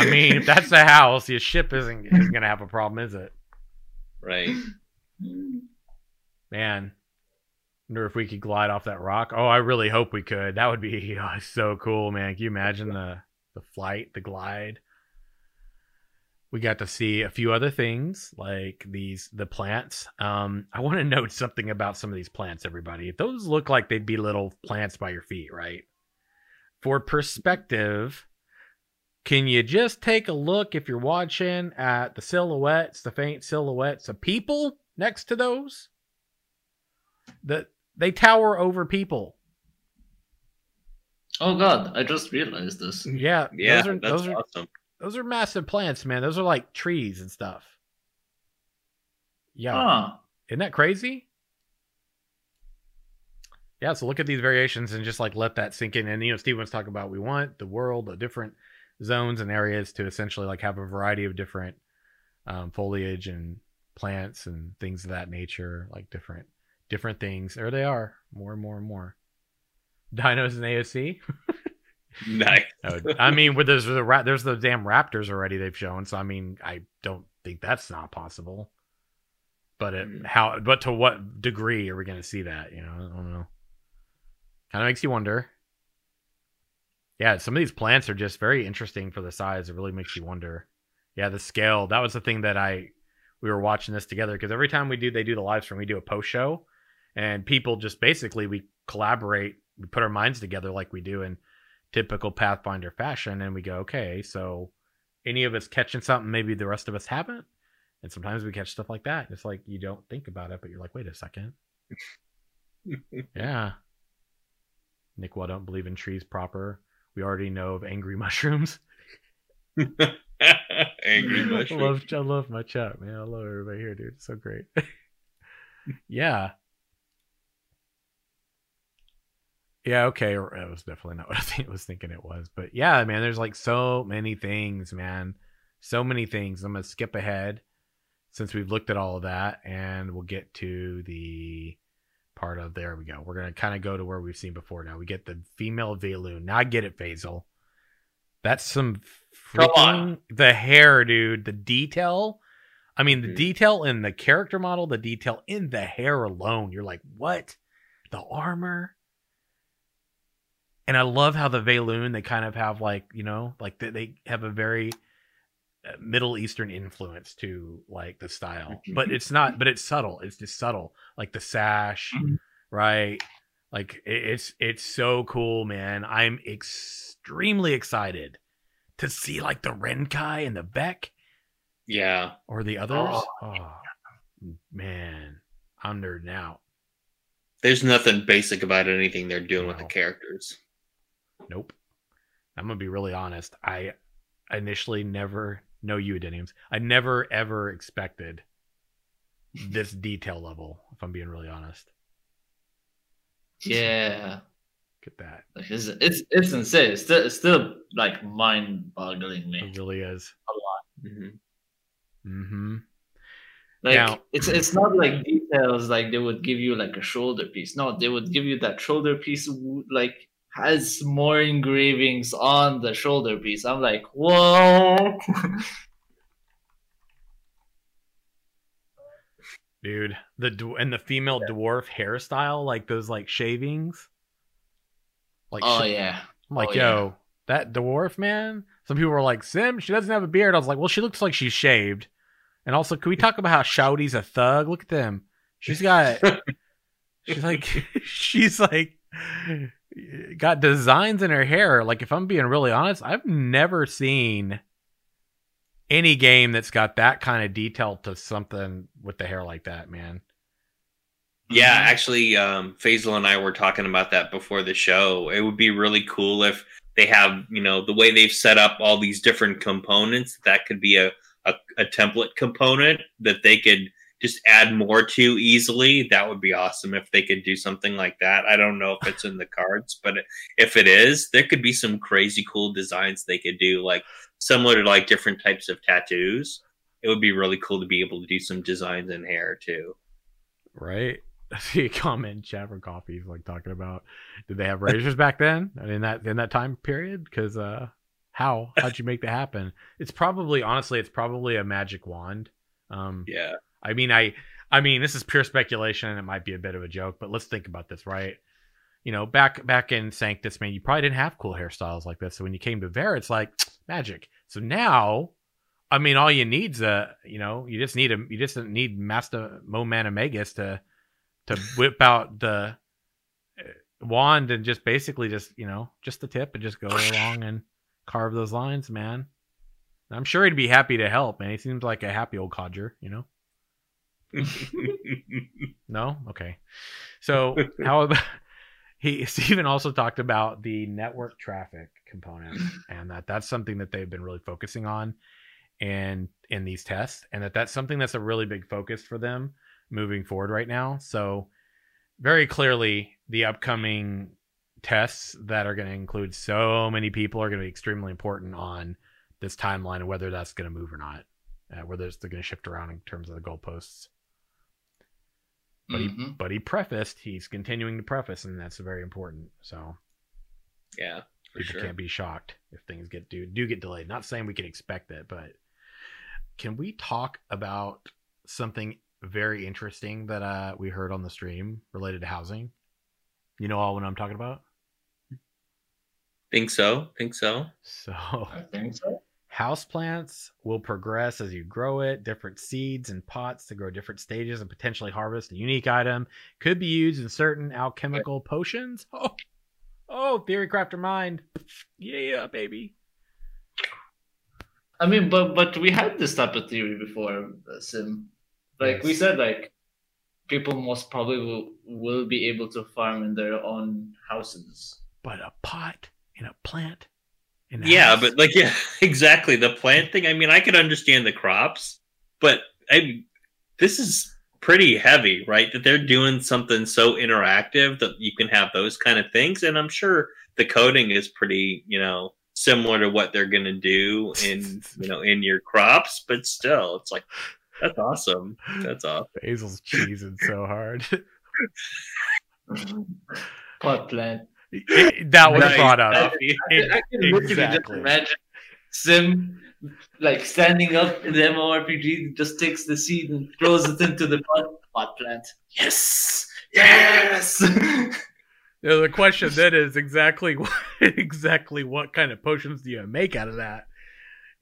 i mean if that's the house your ship isn't, isn't gonna have a problem is it Right. Man, wonder if we could glide off that rock. Oh, I really hope we could. That would be <laughs> oh, so cool, man. Can you imagine the the flight, the glide? We got to see a few other things like these the plants. Um, I want to <laughs> note something about some of these plants, everybody. Those look like they'd be little plants by your feet, right? For perspective, can you just take a look if you're watching at the silhouettes, the faint silhouettes of people next to those? That they tower over people. oh god, I just realized this. Yeah, Yeah, those are that's those are awesome. those are massive plants, man. Those are like trees and stuff. Yeah, Huh. isn't that crazy? Yeah, so look at these variations and just like let that sink in. And you know, Steve was talking about we want the world a different zones and areas to essentially like have a variety of different um, foliage and plants and things of that nature, like different different things. There they are, more and more and more. Dinos and AOC. <laughs> Nice. I mean, with there's the ra- there's the damn raptors already they've shown. So I mean, I don't think that's not possible. But it, Mm. how? But to what degree are we going to see that? You know, I don't know. Kind of makes you wonder. Yeah, some of these plants are just very interesting for the size. It really makes you wonder. Yeah, the scale. That was the thing that I we were watching this together because every time we do they do the live stream, we do a post show, and people just basically we collaborate, we put our minds together like we do in typical Pathfinder fashion, and we go, okay, so any of us catching something, maybe the rest of us haven't, and sometimes we catch stuff like that. It's like you don't think about it, but you're like, wait a second, <laughs> yeah. Nick, well, I don't believe in trees proper. We already know of angry <laughs> mushrooms. <laughs> angry I love I love my chat, man. I love everybody here, dude. It's so great. <laughs> yeah. Yeah, okay. That was definitely not what I think, was thinking it was. But yeah, man, there's like so many things, man. So many things. I'm gonna skip ahead since we've looked at all of that, and we'll get to the part of there we go. We're gonna kind of go to where we've seen before now. We get the female Vaelune. Now I get it, Faisal. That's some freaking the hair, dude. The detail. I mean, the Mhm. detail in the character model, the detail in the hair alone. You're like, what? The armor. And I love how the Vaelune they kind of have like you know like they, they have a very Middle Eastern influence to like the style, Mhm. but it's not. But it's subtle. It's just subtle, like the sash, Mhm. right? Like it's it's so cool, man. I'm extremely excited to see like the Ren'Kai and the Beck Yeah. or the others. Oh. Oh, man, I'm nerding out. There's nothing basic about anything they're doing with the characters. Nope. I'm gonna be really honest. I initially never you, Denims. I never ever expected this <laughs> detail level. If I'm being really honest, Yeah. get that. Like it's, it's it's insane. It's still it's still like mind boggling me. It really is. Mhm. Mm-hmm. Like Now- it's it's not like details like they would give you like a shoulder piece. No, they would give you that shoulder piece like has more engravings on the shoulder piece. I'm like, whoa. Dude, the and the female dwarf hairstyle, like those like shavings. Like oh sh- yeah. I'm like, Oh, yeah. yo, that dwarf man. Some people were like, Sim, she doesn't have a beard. I was like, well, she looks like she's shaved. And also, can we talk about how Shouty's a thug? Look at them. She's got, <laughs> she's like, <laughs> she's like, got designs in her hair. Like, if I'm being really honest, I've never seen any game that's got that kind of detail to something with the hair like that, man. Yeah, actually, um, Faisal and I were talking about that before the show. It would be really cool if they have, you know, the way they've set up all these different components. That could be a, a, a template component that they could just add more to easily. That would be awesome if they could do something like that. I don't know if it's in the cards, but if it is, there could be some crazy cool designs they could do, like similar to like different types of tattoos. It would be really cool to be able to do some designs in hair too. Right? <laughs> I see a comment chat from Coffee's like talking about did they have razors back then in that in that time period? Because uh, how how'd you make that happen? It's probably honestly, it's probably a magic wand. Um, Yeah. I mean, I I mean, this is pure speculation, and it might be a bit of a joke, but let's think about this, right? You know, back back in Sanctus, man, you probably didn't have cool hairstyles like this. So when you came to Verra, it's like <tsk> magic. So now, I mean, all you need's a, you know, you just need a, you just need Master Mo Omegas to to whip out the uh, wand and just basically just you know just the tip and just go <laughs> along and carve those lines, man. I'm sure he'd be happy to help, man. He seems like a happy old codger, you know. <laughs> No, okay. So how about <laughs> he? Steven also talked about the network traffic component, and that that's something that they've been really focusing on, and in these tests, and that that's something that's a really big focus for them moving forward right now. So very clearly, the upcoming tests that are going to include so many people are going to be extremely important on this timeline and whether that's going to move or not, uh, whether it's, they're going to shift around in terms of the goalposts but he Mhm. but he prefaced he's continuing to preface and that's very important so yeah, for people sure. can't be shocked if things get do do get delayed not saying we can expect it but can we talk about something very interesting that uh we heard on the stream related to housing you know all what i'm talking about Think so. Think so. so I think so. Houseplants will progress as you grow it. Different seeds and pots to grow different stages and potentially harvest a unique item. Could be used in certain alchemical potions. Oh, oh, theory crafter mind. Yeah, baby. I mean, but but we had this type of theory before, uh, Sim. Like we said, like people most probably will, will be able to farm in their own houses. But a pot and a plant in Yeah, house. but like <laughs> yeah, exactly the plant thing. I mean, I could understand the crops, but I this is pretty heavy, right? That they're doing something so interactive that you can have those kind of things, and I'm sure the coding is pretty, you know, similar to what they're going to do in <laughs> you know in your crops, but still, it's like that's awesome. That's awesome. Basil's cheesing so hard. <laughs> Pot plant. <laughs> that was Nice. brought up. I <laughs> can, I can literally just imagine Sim like standing up in the MMORPG, just takes the seed and throws it into the pot, pot plant. Yes, yes. Yeah, the question then is exactly <laughs> what, exactly what kind of potions do you make out of that?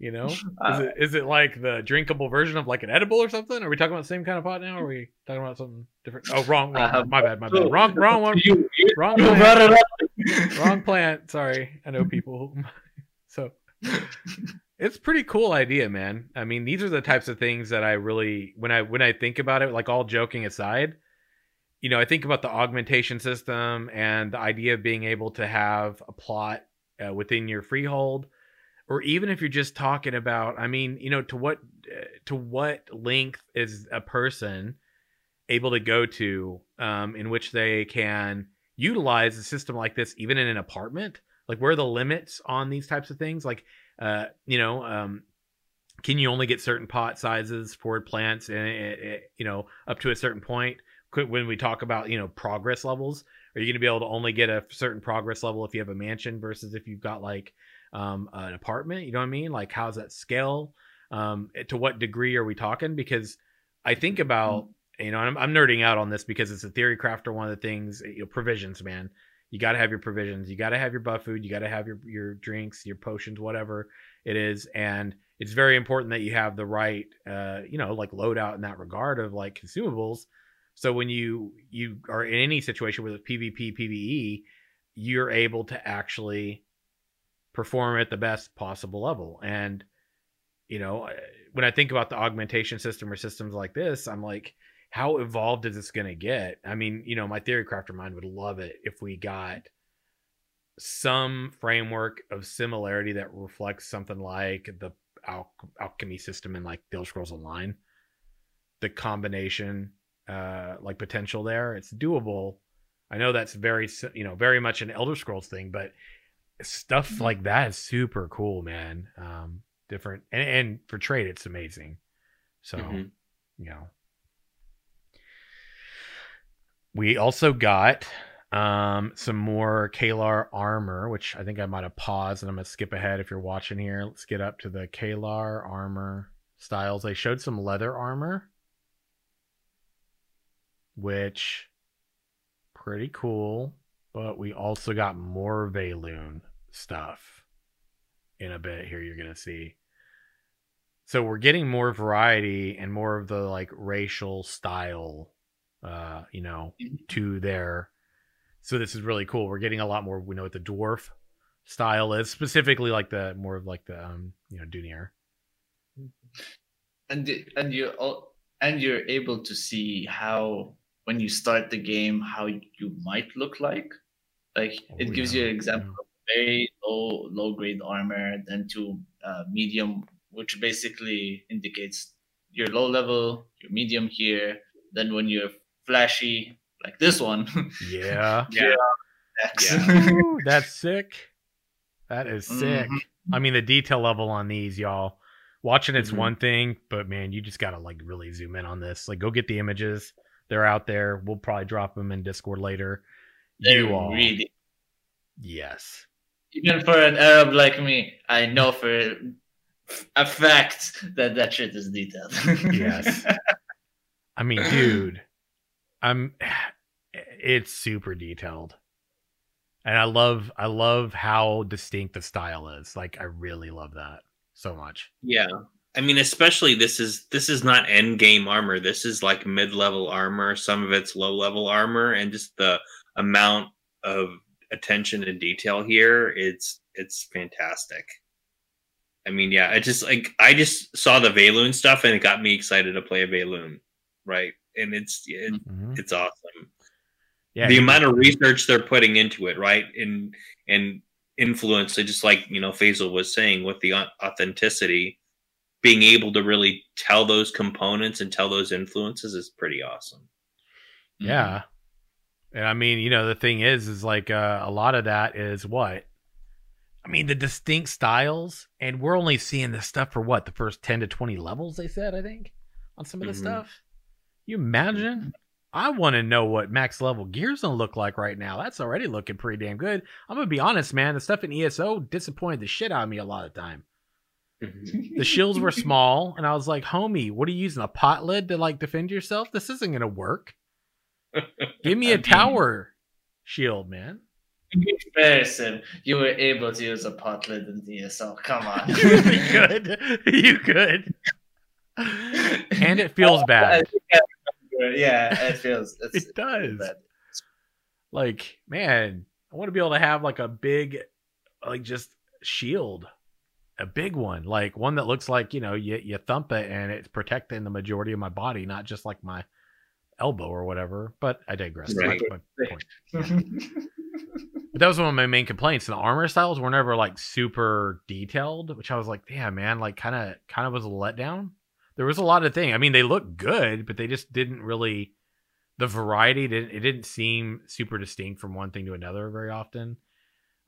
You know, <laughs> is Uh, it is it like the drinkable version of like an edible or something? Are we talking about the same kind of pot now? Or are we talking about something different? Oh, wrong, wrong. Uh, my bad, my bad. Wrong, wrong one. You, you, Wrong you plant. Wrong <laughs> plant. Sorry, I know people. <laughs> so it's pretty cool idea, man. I mean, these are the types of things that I really when I when I think about it, like all joking aside, you know, I think about the augmentation system and the idea of being able to have a plot uh, within your freehold or even if you're just talking about i mean you know to what uh, to what length is a person able to go to um, in which they can utilize a system like this even in an apartment? Like where are the limits on these types of things? Like uh, you know um, can you only get certain pot sizes for plants and it, it, you know up to a certain point? When we talk about you know progress levels are you going to be able to only get a certain progress level if you have a mansion versus if you've got like um, an apartment? You know what i mean? Like how's that scale? Um, to what degree are we talking? Because i think about you know I'm, I'm nerding out on this because it's a theory crafter one of the things you know provisions man. You got to have your provisions. You got to have your buff food. You got to have your your drinks your potions whatever it is. And it's very important that you have the right uh you know like loadout in that regard of like consumables so when you you are in any situation with pvp pve you're able to actually perform at the best possible level and you know when i think about the augmentation system or systems like this i'm like how evolved is this going to get i mean you know my theory crafter mind would love it if we got some framework of similarity that reflects something like the al- alchemy system in like the Elder Scrolls Online. The combination, uh, like potential there, it's doable. I know that's very, you know, very much an Elder Scrolls thing, but stuff like that is super cool, man. Um, different and, and for trade, it's amazing. So, Mhm. you know, we also got um some more Kaelar armor, which I think I might have paused and I'm gonna skip ahead if you're watching here. Let's get up to the Kaelar armor styles. They showed some leather armor, which pretty cool. But we also got more Vaelune stuff in a bit here. You're gonna see. So we're getting more variety and more of the like racial style, uh, you know, to their so this is really cool. We're getting a lot more. We know what the dwarf style is, specifically like the more of like the um, you know Dünir. and and you al- and you're able to see how when you start the game how you might look like like it Oh, gives yeah, you an example of very low low grade armor then to uh, medium which basically indicates your low level your medium here then when you're flashy like this one Yeah, <laughs> Yeah. X. Ooh, that's sick. That is sick. Mhm. I mean, the detail level on these, y'all. Watching it's Mhm. one thing, but man, you just gotta like really zoom in on this. Like, go get the images. They're out there. We'll probably drop them in Discord later. They're You all, really yes. even for an Arab like me, I know for a fact that that shit is detailed. Yes. <laughs> I mean, dude, I'm. It's super detailed, and I love. I love how distinct the style is. Like, I really love that so much. Yeah. I mean, especially this is this is not end game armor. This is like mid level armor. Some of it's low level armor, and just the amount of attention and detail here, it's it's fantastic. I mean, yeah, I just like I just saw the Vaelune stuff, and it got me excited to play a Vaelune, right? And it's it, Mhm. it's awesome Yeah, the he- amount of research they're putting into it, right? And and influence, just like you know, Faisal was saying with the authenticity, being able to really tell those components and tell those influences is pretty awesome. Yeah. And I mean, you know, the thing is, is like uh, a lot of that is what? I mean, the distinct styles, and we're only seeing this stuff for what? The first 10 to 20 levels, they said, I think, on some of the Mhm. stuff. You imagine? I want to know what max level gear's gonna look like right now. That's already looking pretty damn good. I'm gonna be honest, man. The stuff in ESO disappointed the shit out of me a lot of time. Mhm. The shields were small, and I was like, homie, what are you using? A pot lid to like defend yourself? This isn't gonna work. Give me <laughs> a tower shield, man. Comparison, you were able to use a pot lid in DSL. Come on. <laughs> you could. You could. And it feels <laughs> bad. think I remember. Yeah, it feels. It's, It does. bad. Like, man, I want to be able to have like a big, like just shield, a big one, like one that looks like you know you you thump it and it's protecting the majority of my body, not just like my elbow or whatever. But I digress. Right. My- my point. But that was one of my main complaints. The armor styles were never like super detailed, which I was like, yeah, man, like kind of kind of was a letdown. There was a lot of thing. I mean, they look good, but they just didn't really the variety didn't it didn't seem super distinct from one thing to another very often.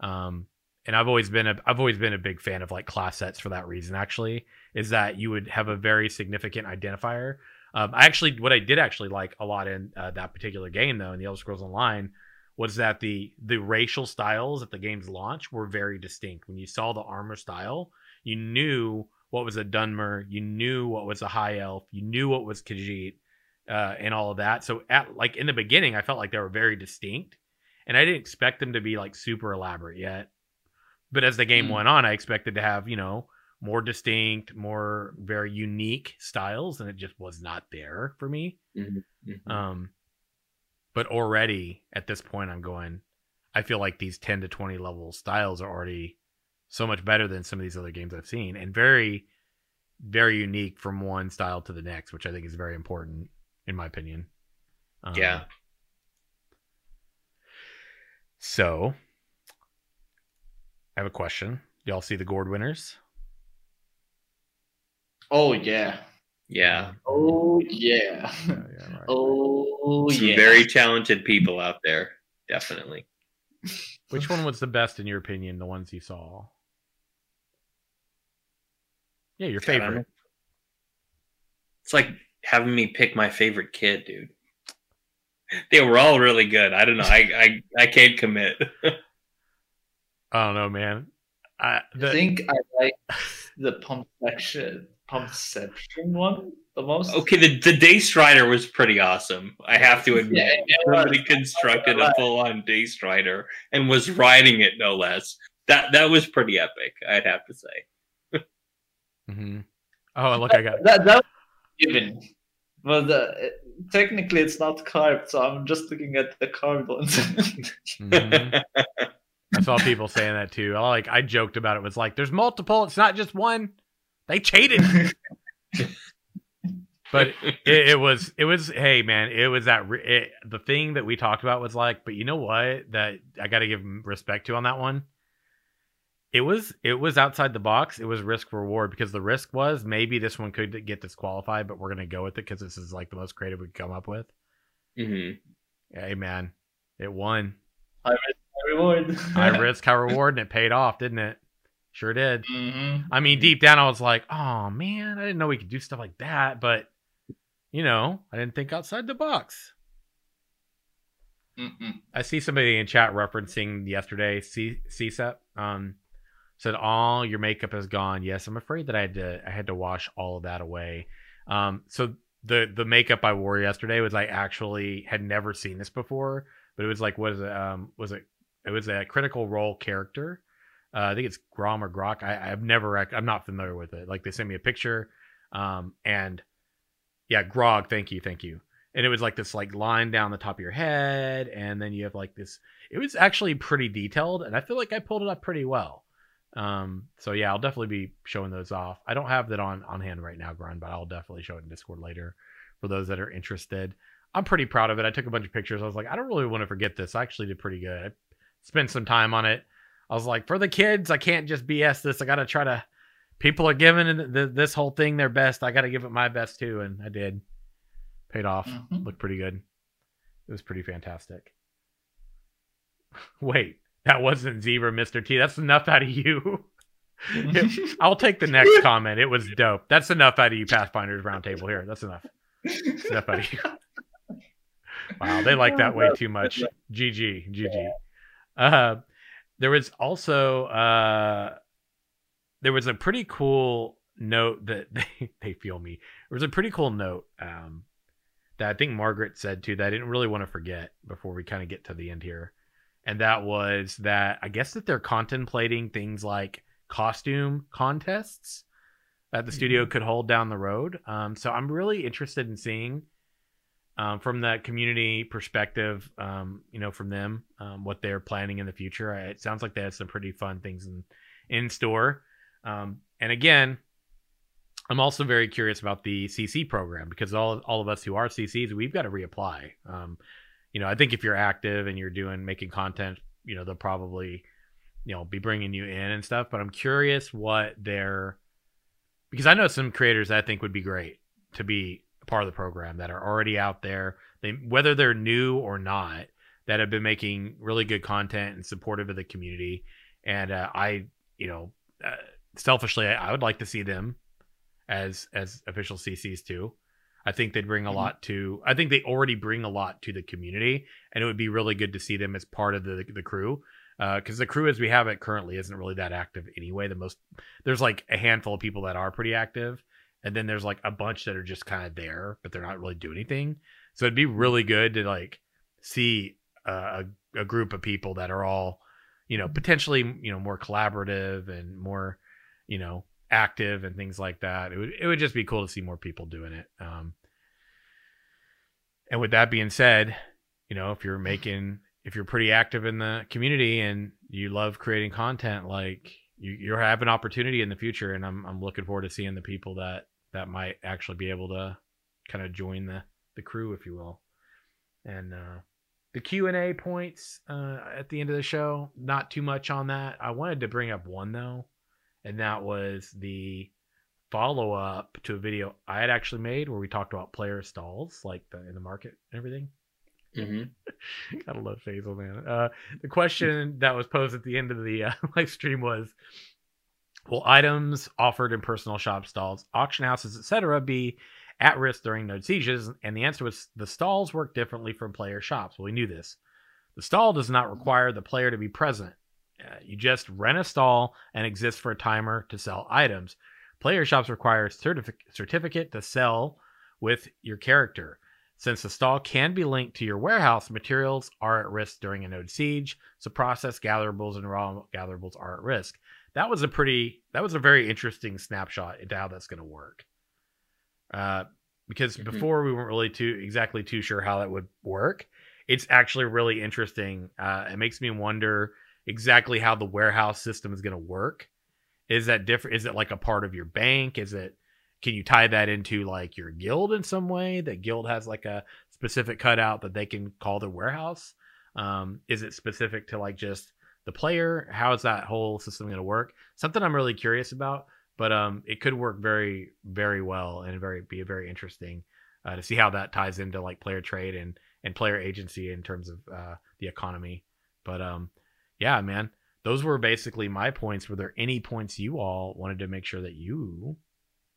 Um and I've always been a I've always been a big fan of like class sets for that reason actually, is that you would have a very significant identifier. Um I actually what I did actually like a lot in uh, that particular game though in the Elder Scrolls Online was that the the racial styles at the game's launch were very distinct. When you saw the armor style, you knew what was a Dunmer, you knew what was a High Elf, you knew what was Khajiit, uh, and all of that. So at like in the beginning, I felt like they were very distinct, and I didn't expect them to be like super elaborate yet. But as the game Mm. went on, I expected to have you know more distinct, more very unique styles, and it just was not there for me. Mhm. Mhm. Um, but already at this point, I'm going. I feel like these 10 to 20 level styles are already so much better than some of these other games I've seen, and very, very unique from one style to the next, which I think is very important in my opinion. Um, Yeah. So, I have a question. Y'all see the Gourd winners? oh yeah. Yeah. Oh yeah. <laughs> Yeah, yeah, right. Oh Some yeah. very talented people out there. Definitely. Which one was the best in your opinion? The ones you saw? Yeah, your God, I don't favorite. know. It's like having me pick my favorite kid, dude. They were all really good. I don't know. I I, I can't commit. <laughs> I don't know, man. I I think I like the pump section, pumpception one the most. Okay, the, the Day Strider was pretty awesome. I have to <laughs> admit. Yeah, it was. Somebody constructed a full on Day Strider and was riding it no less. That that was pretty epic, I'd have to say. Mhm. Oh, look, I got That that was given, but uh, technically it's not carved, so I'm just looking at the carved ones. mhm. <laughs> I saw people saying that too. I like I joked about it. Was like, there's multiple. It's not just one. They cheated. But it, it was it was hey man it was that it, the thing that we talked about was like but you know what that i gotta give respect to on that one it was it was outside the box it was risk reward because the risk was maybe this one could get disqualified but we're gonna go with it because this is like the most creative we could come up with Mhm. hey man it won High risk, high reward. <laughs> high risk high <laughs> reward and it paid off didn't it sure did Mhm. i mean deep down i was like oh man i didn't know we could do stuff like that but you know i didn't think outside the box Mm-mm. I see somebody in chat referencing yesterday C CSEP. Um, said all your makeup is gone. Yes, I'm afraid that I had to I had to wash all of that away. Um, so the the makeup I wore yesterday was I actually had never seen this before, but it was like was it um was it it was a critical role character. Uh, I think it's Grom or Grok. I, I've never, I'm not familiar with it. Like they sent me a picture, um, and yeah, Grog. Thank you, thank you and it was like this like line down the top of your head and then you have like this it was actually pretty detailed and i feel like i pulled it up pretty well um so yeah i'll definitely be showing those off i don't have that on on hand right now Grun, but i'll definitely show it in discord later for those that are interested i'm pretty proud of it i took a bunch of pictures i was like i don't really want to forget this i actually did pretty good i spent some time on it I was like, for the kids, I can't just BS this. I got to try to. People are giving this whole thing their best. I got to give it my best too, and I did. Paid off. Mm-hmm. Looked pretty good. It was pretty fantastic. <laughs> Wait, that wasn't Zebra, Mr. T. That's enough out of you. <laughs> <laughs> I'll take the next comment. It was dope. That's enough out of you, Pathfinders Roundtable here. That's enough. That's enough out of you. Wow, they like that way too much. GG, GG. Uh, there was also uh, there was a pretty cool note that <laughs> they, they feel me. There was a pretty cool note um, that I think Margaret said too that I didn't really want to forget before we kind of get to the end here. And that was that I guess that they're contemplating things like costume contests that the mm-hmm. studio could hold down the road. Um, so I'm really interested in seeing um, from the community perspective, um, you know, from them, um, what they're planning in the future. It sounds like they have some pretty fun things in in store. Um, and again, I'm also very curious about the CC program because all all of us who are CCs, we've got to reapply. Um, you know, I think if you're active and you're doing making content, you know, they'll probably, you know, be bringing you in and stuff. But I'm curious what their because I know some creators I think would be great to be part of the program that are already out there. They whether they're new or not, that have been making really good content and supportive of the community. And uh, I, you know, uh, selfishly, I, I, would like to see them as as official CCs too. I think they'd bring a mm-hmm. lot to. I think they already bring a lot to the community, and it would be really good to see them as part of the the crew. Because uh, the crew as we have it currently isn't really that active anyway. The most there's like a handful of people that are pretty active, and then there's like a bunch that are just kind of there, but they're not really doing anything. So it'd be really good to like see a a group of people that are all, you know, potentially you know more collaborative and more, you know, active and things like that. It would it would just be cool to see more people doing it. Um, and with that being said, you know, if you're making if you're pretty active in the community and you love creating content, like you you have an opportunity in the future, and I'm I'm looking forward to seeing the people that that might actually be able to kind of join the the crew, if you will. And uh, the Q and A points uh, at the end of the show, not too much on that. I wanted to bring up one though, and that was the follow up to a video I had actually made where we talked about player stalls, like the, in the market and everything. Mm-hmm. <laughs> Gotta love Faisal, man. Uh, the question that was posed at the end of the uh, <laughs> live stream was Will items offered in personal shop stalls, auction houses, etc., be at risk during node sieges? And the answer was the stalls work differently from player shops. Well, we knew this. The stall does not require the player to be present. Uh, you just rent a stall and exist for a timer to sell items. Player shops require a certific- certificate to sell with your character. Since the stall can be linked to your warehouse, materials are at risk during a node siege, so processed gatherables and raw gatherables are at risk that was a pretty that was a very interesting snapshot into how that's going to work. Uh, because mm-hmm. before we weren't really too exactly too sure how that would work. It's actually really interesting. Uh, it makes me wonder exactly how the warehouse system is going to work. Is that different? Is it like a part of your bank? Is it? Can you tie that into like your guild in some way? That guild has like a specific cutout that they can call their warehouse. Um, is it specific to like just the player how is that whole system going to work? Something i'm really curious about but um it could work very very well and very be very interesting uh, to see how that ties into like player trade and and player agency in terms of uh, the economy. But um yeah man those were basically my points. Were there any points you all wanted to make sure that you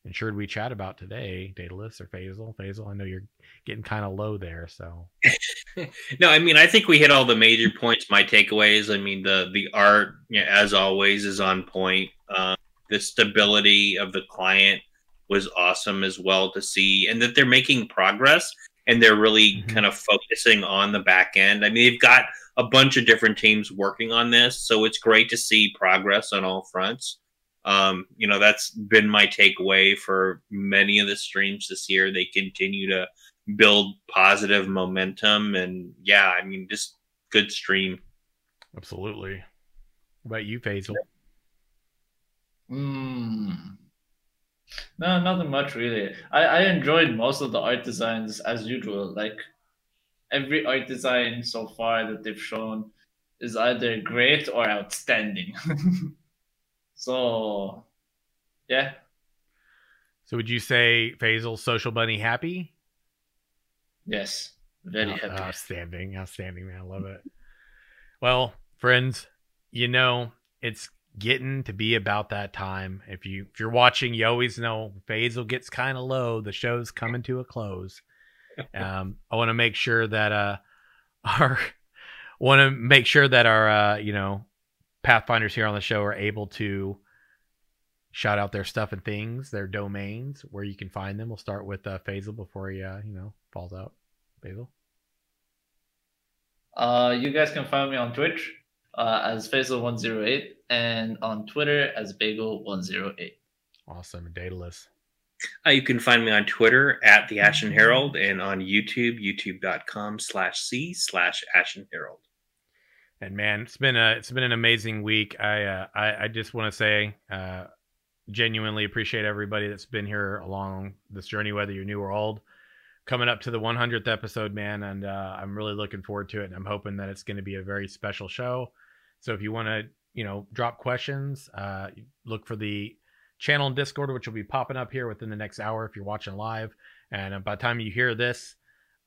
ensured we chat about today, Daedalus or Faisal? Faisal, I know you're getting kind of low there, so. <laughs> no, I mean I think we hit all the major points. My takeaways. I mean the the art, you know, as always, is on point. Um, the stability of the client was awesome as well to see, and that they're making progress and they're really mm-hmm. kind of focusing on the back end. I mean, they've got a bunch of different teams working on this, so it's great to see progress on all fronts um, you know that's been my takeaway for many of the streams this year they continue to build positive momentum and yeah i mean just good stream absolutely what about you Faisal? mm. no nothing much really I, I enjoyed most of the art designs as usual like every art design so far that they've shown is either great or outstanding. <laughs> so, yeah. So would you say Faisal Social Bunny happy? Yes, very Oh, happy. Outstanding, outstanding, man. I love it. Well, friends, you know it's getting to be about that time. If you if you're watching, you always know Faisal gets kind of low. The show's coming to a close. <laughs> Um, I want to make sure that uh <laughs> our want to make sure that our uh you know pathfinders here on the show are able to shout out their stuff and things, their domains, where you can find them. We'll start with uh, Faisal before he uh, you know falls out. Faisal. Uh, you guys can find me on Twitch uh, as Faisal108 and on Twitter as Bagel108. Awesome. Daedalus. Uh, you can find me on Twitter at the Ashen Herald and on YouTube, youtube.com slash C slash Ashen Herald. And man, it's been a it's been an amazing week. I uh, I, I just want to say, uh, genuinely appreciate everybody that's been here along this journey, whether you're new or old. Coming up to the 100th episode, man, and uh, I'm really looking forward to it. And I'm hoping that it's going to be a very special show. So if you want to, you know, drop questions, uh, look for the channel in Discord, which will be popping up here within the next hour if you're watching live. And by the time you hear this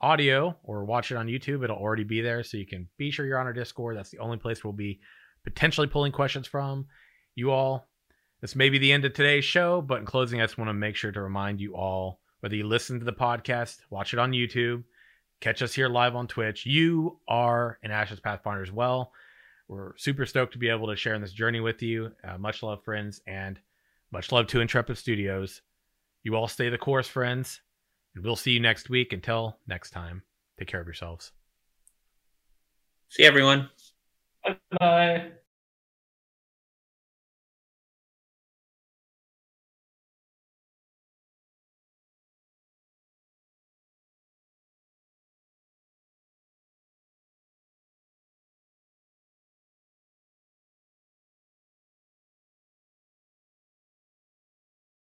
audio or watch it on YouTube, it'll already be there. So you can be sure you're on our Discord. That's the only place we'll be potentially pulling questions from. You all, this may be the end of today's show, but in closing, I just want to make sure to remind you all whether you listen to the podcast, watch it on YouTube, catch us here live on Twitch, you are an Ashes Pathfinder as well. We're super stoked to be able to share in this journey with you. Uh, much love, friends, and much love to Intrepid Studios. You all stay the course, friends, and we'll see you next week. Until next time, take care of yourselves. See everyone. Bye bye.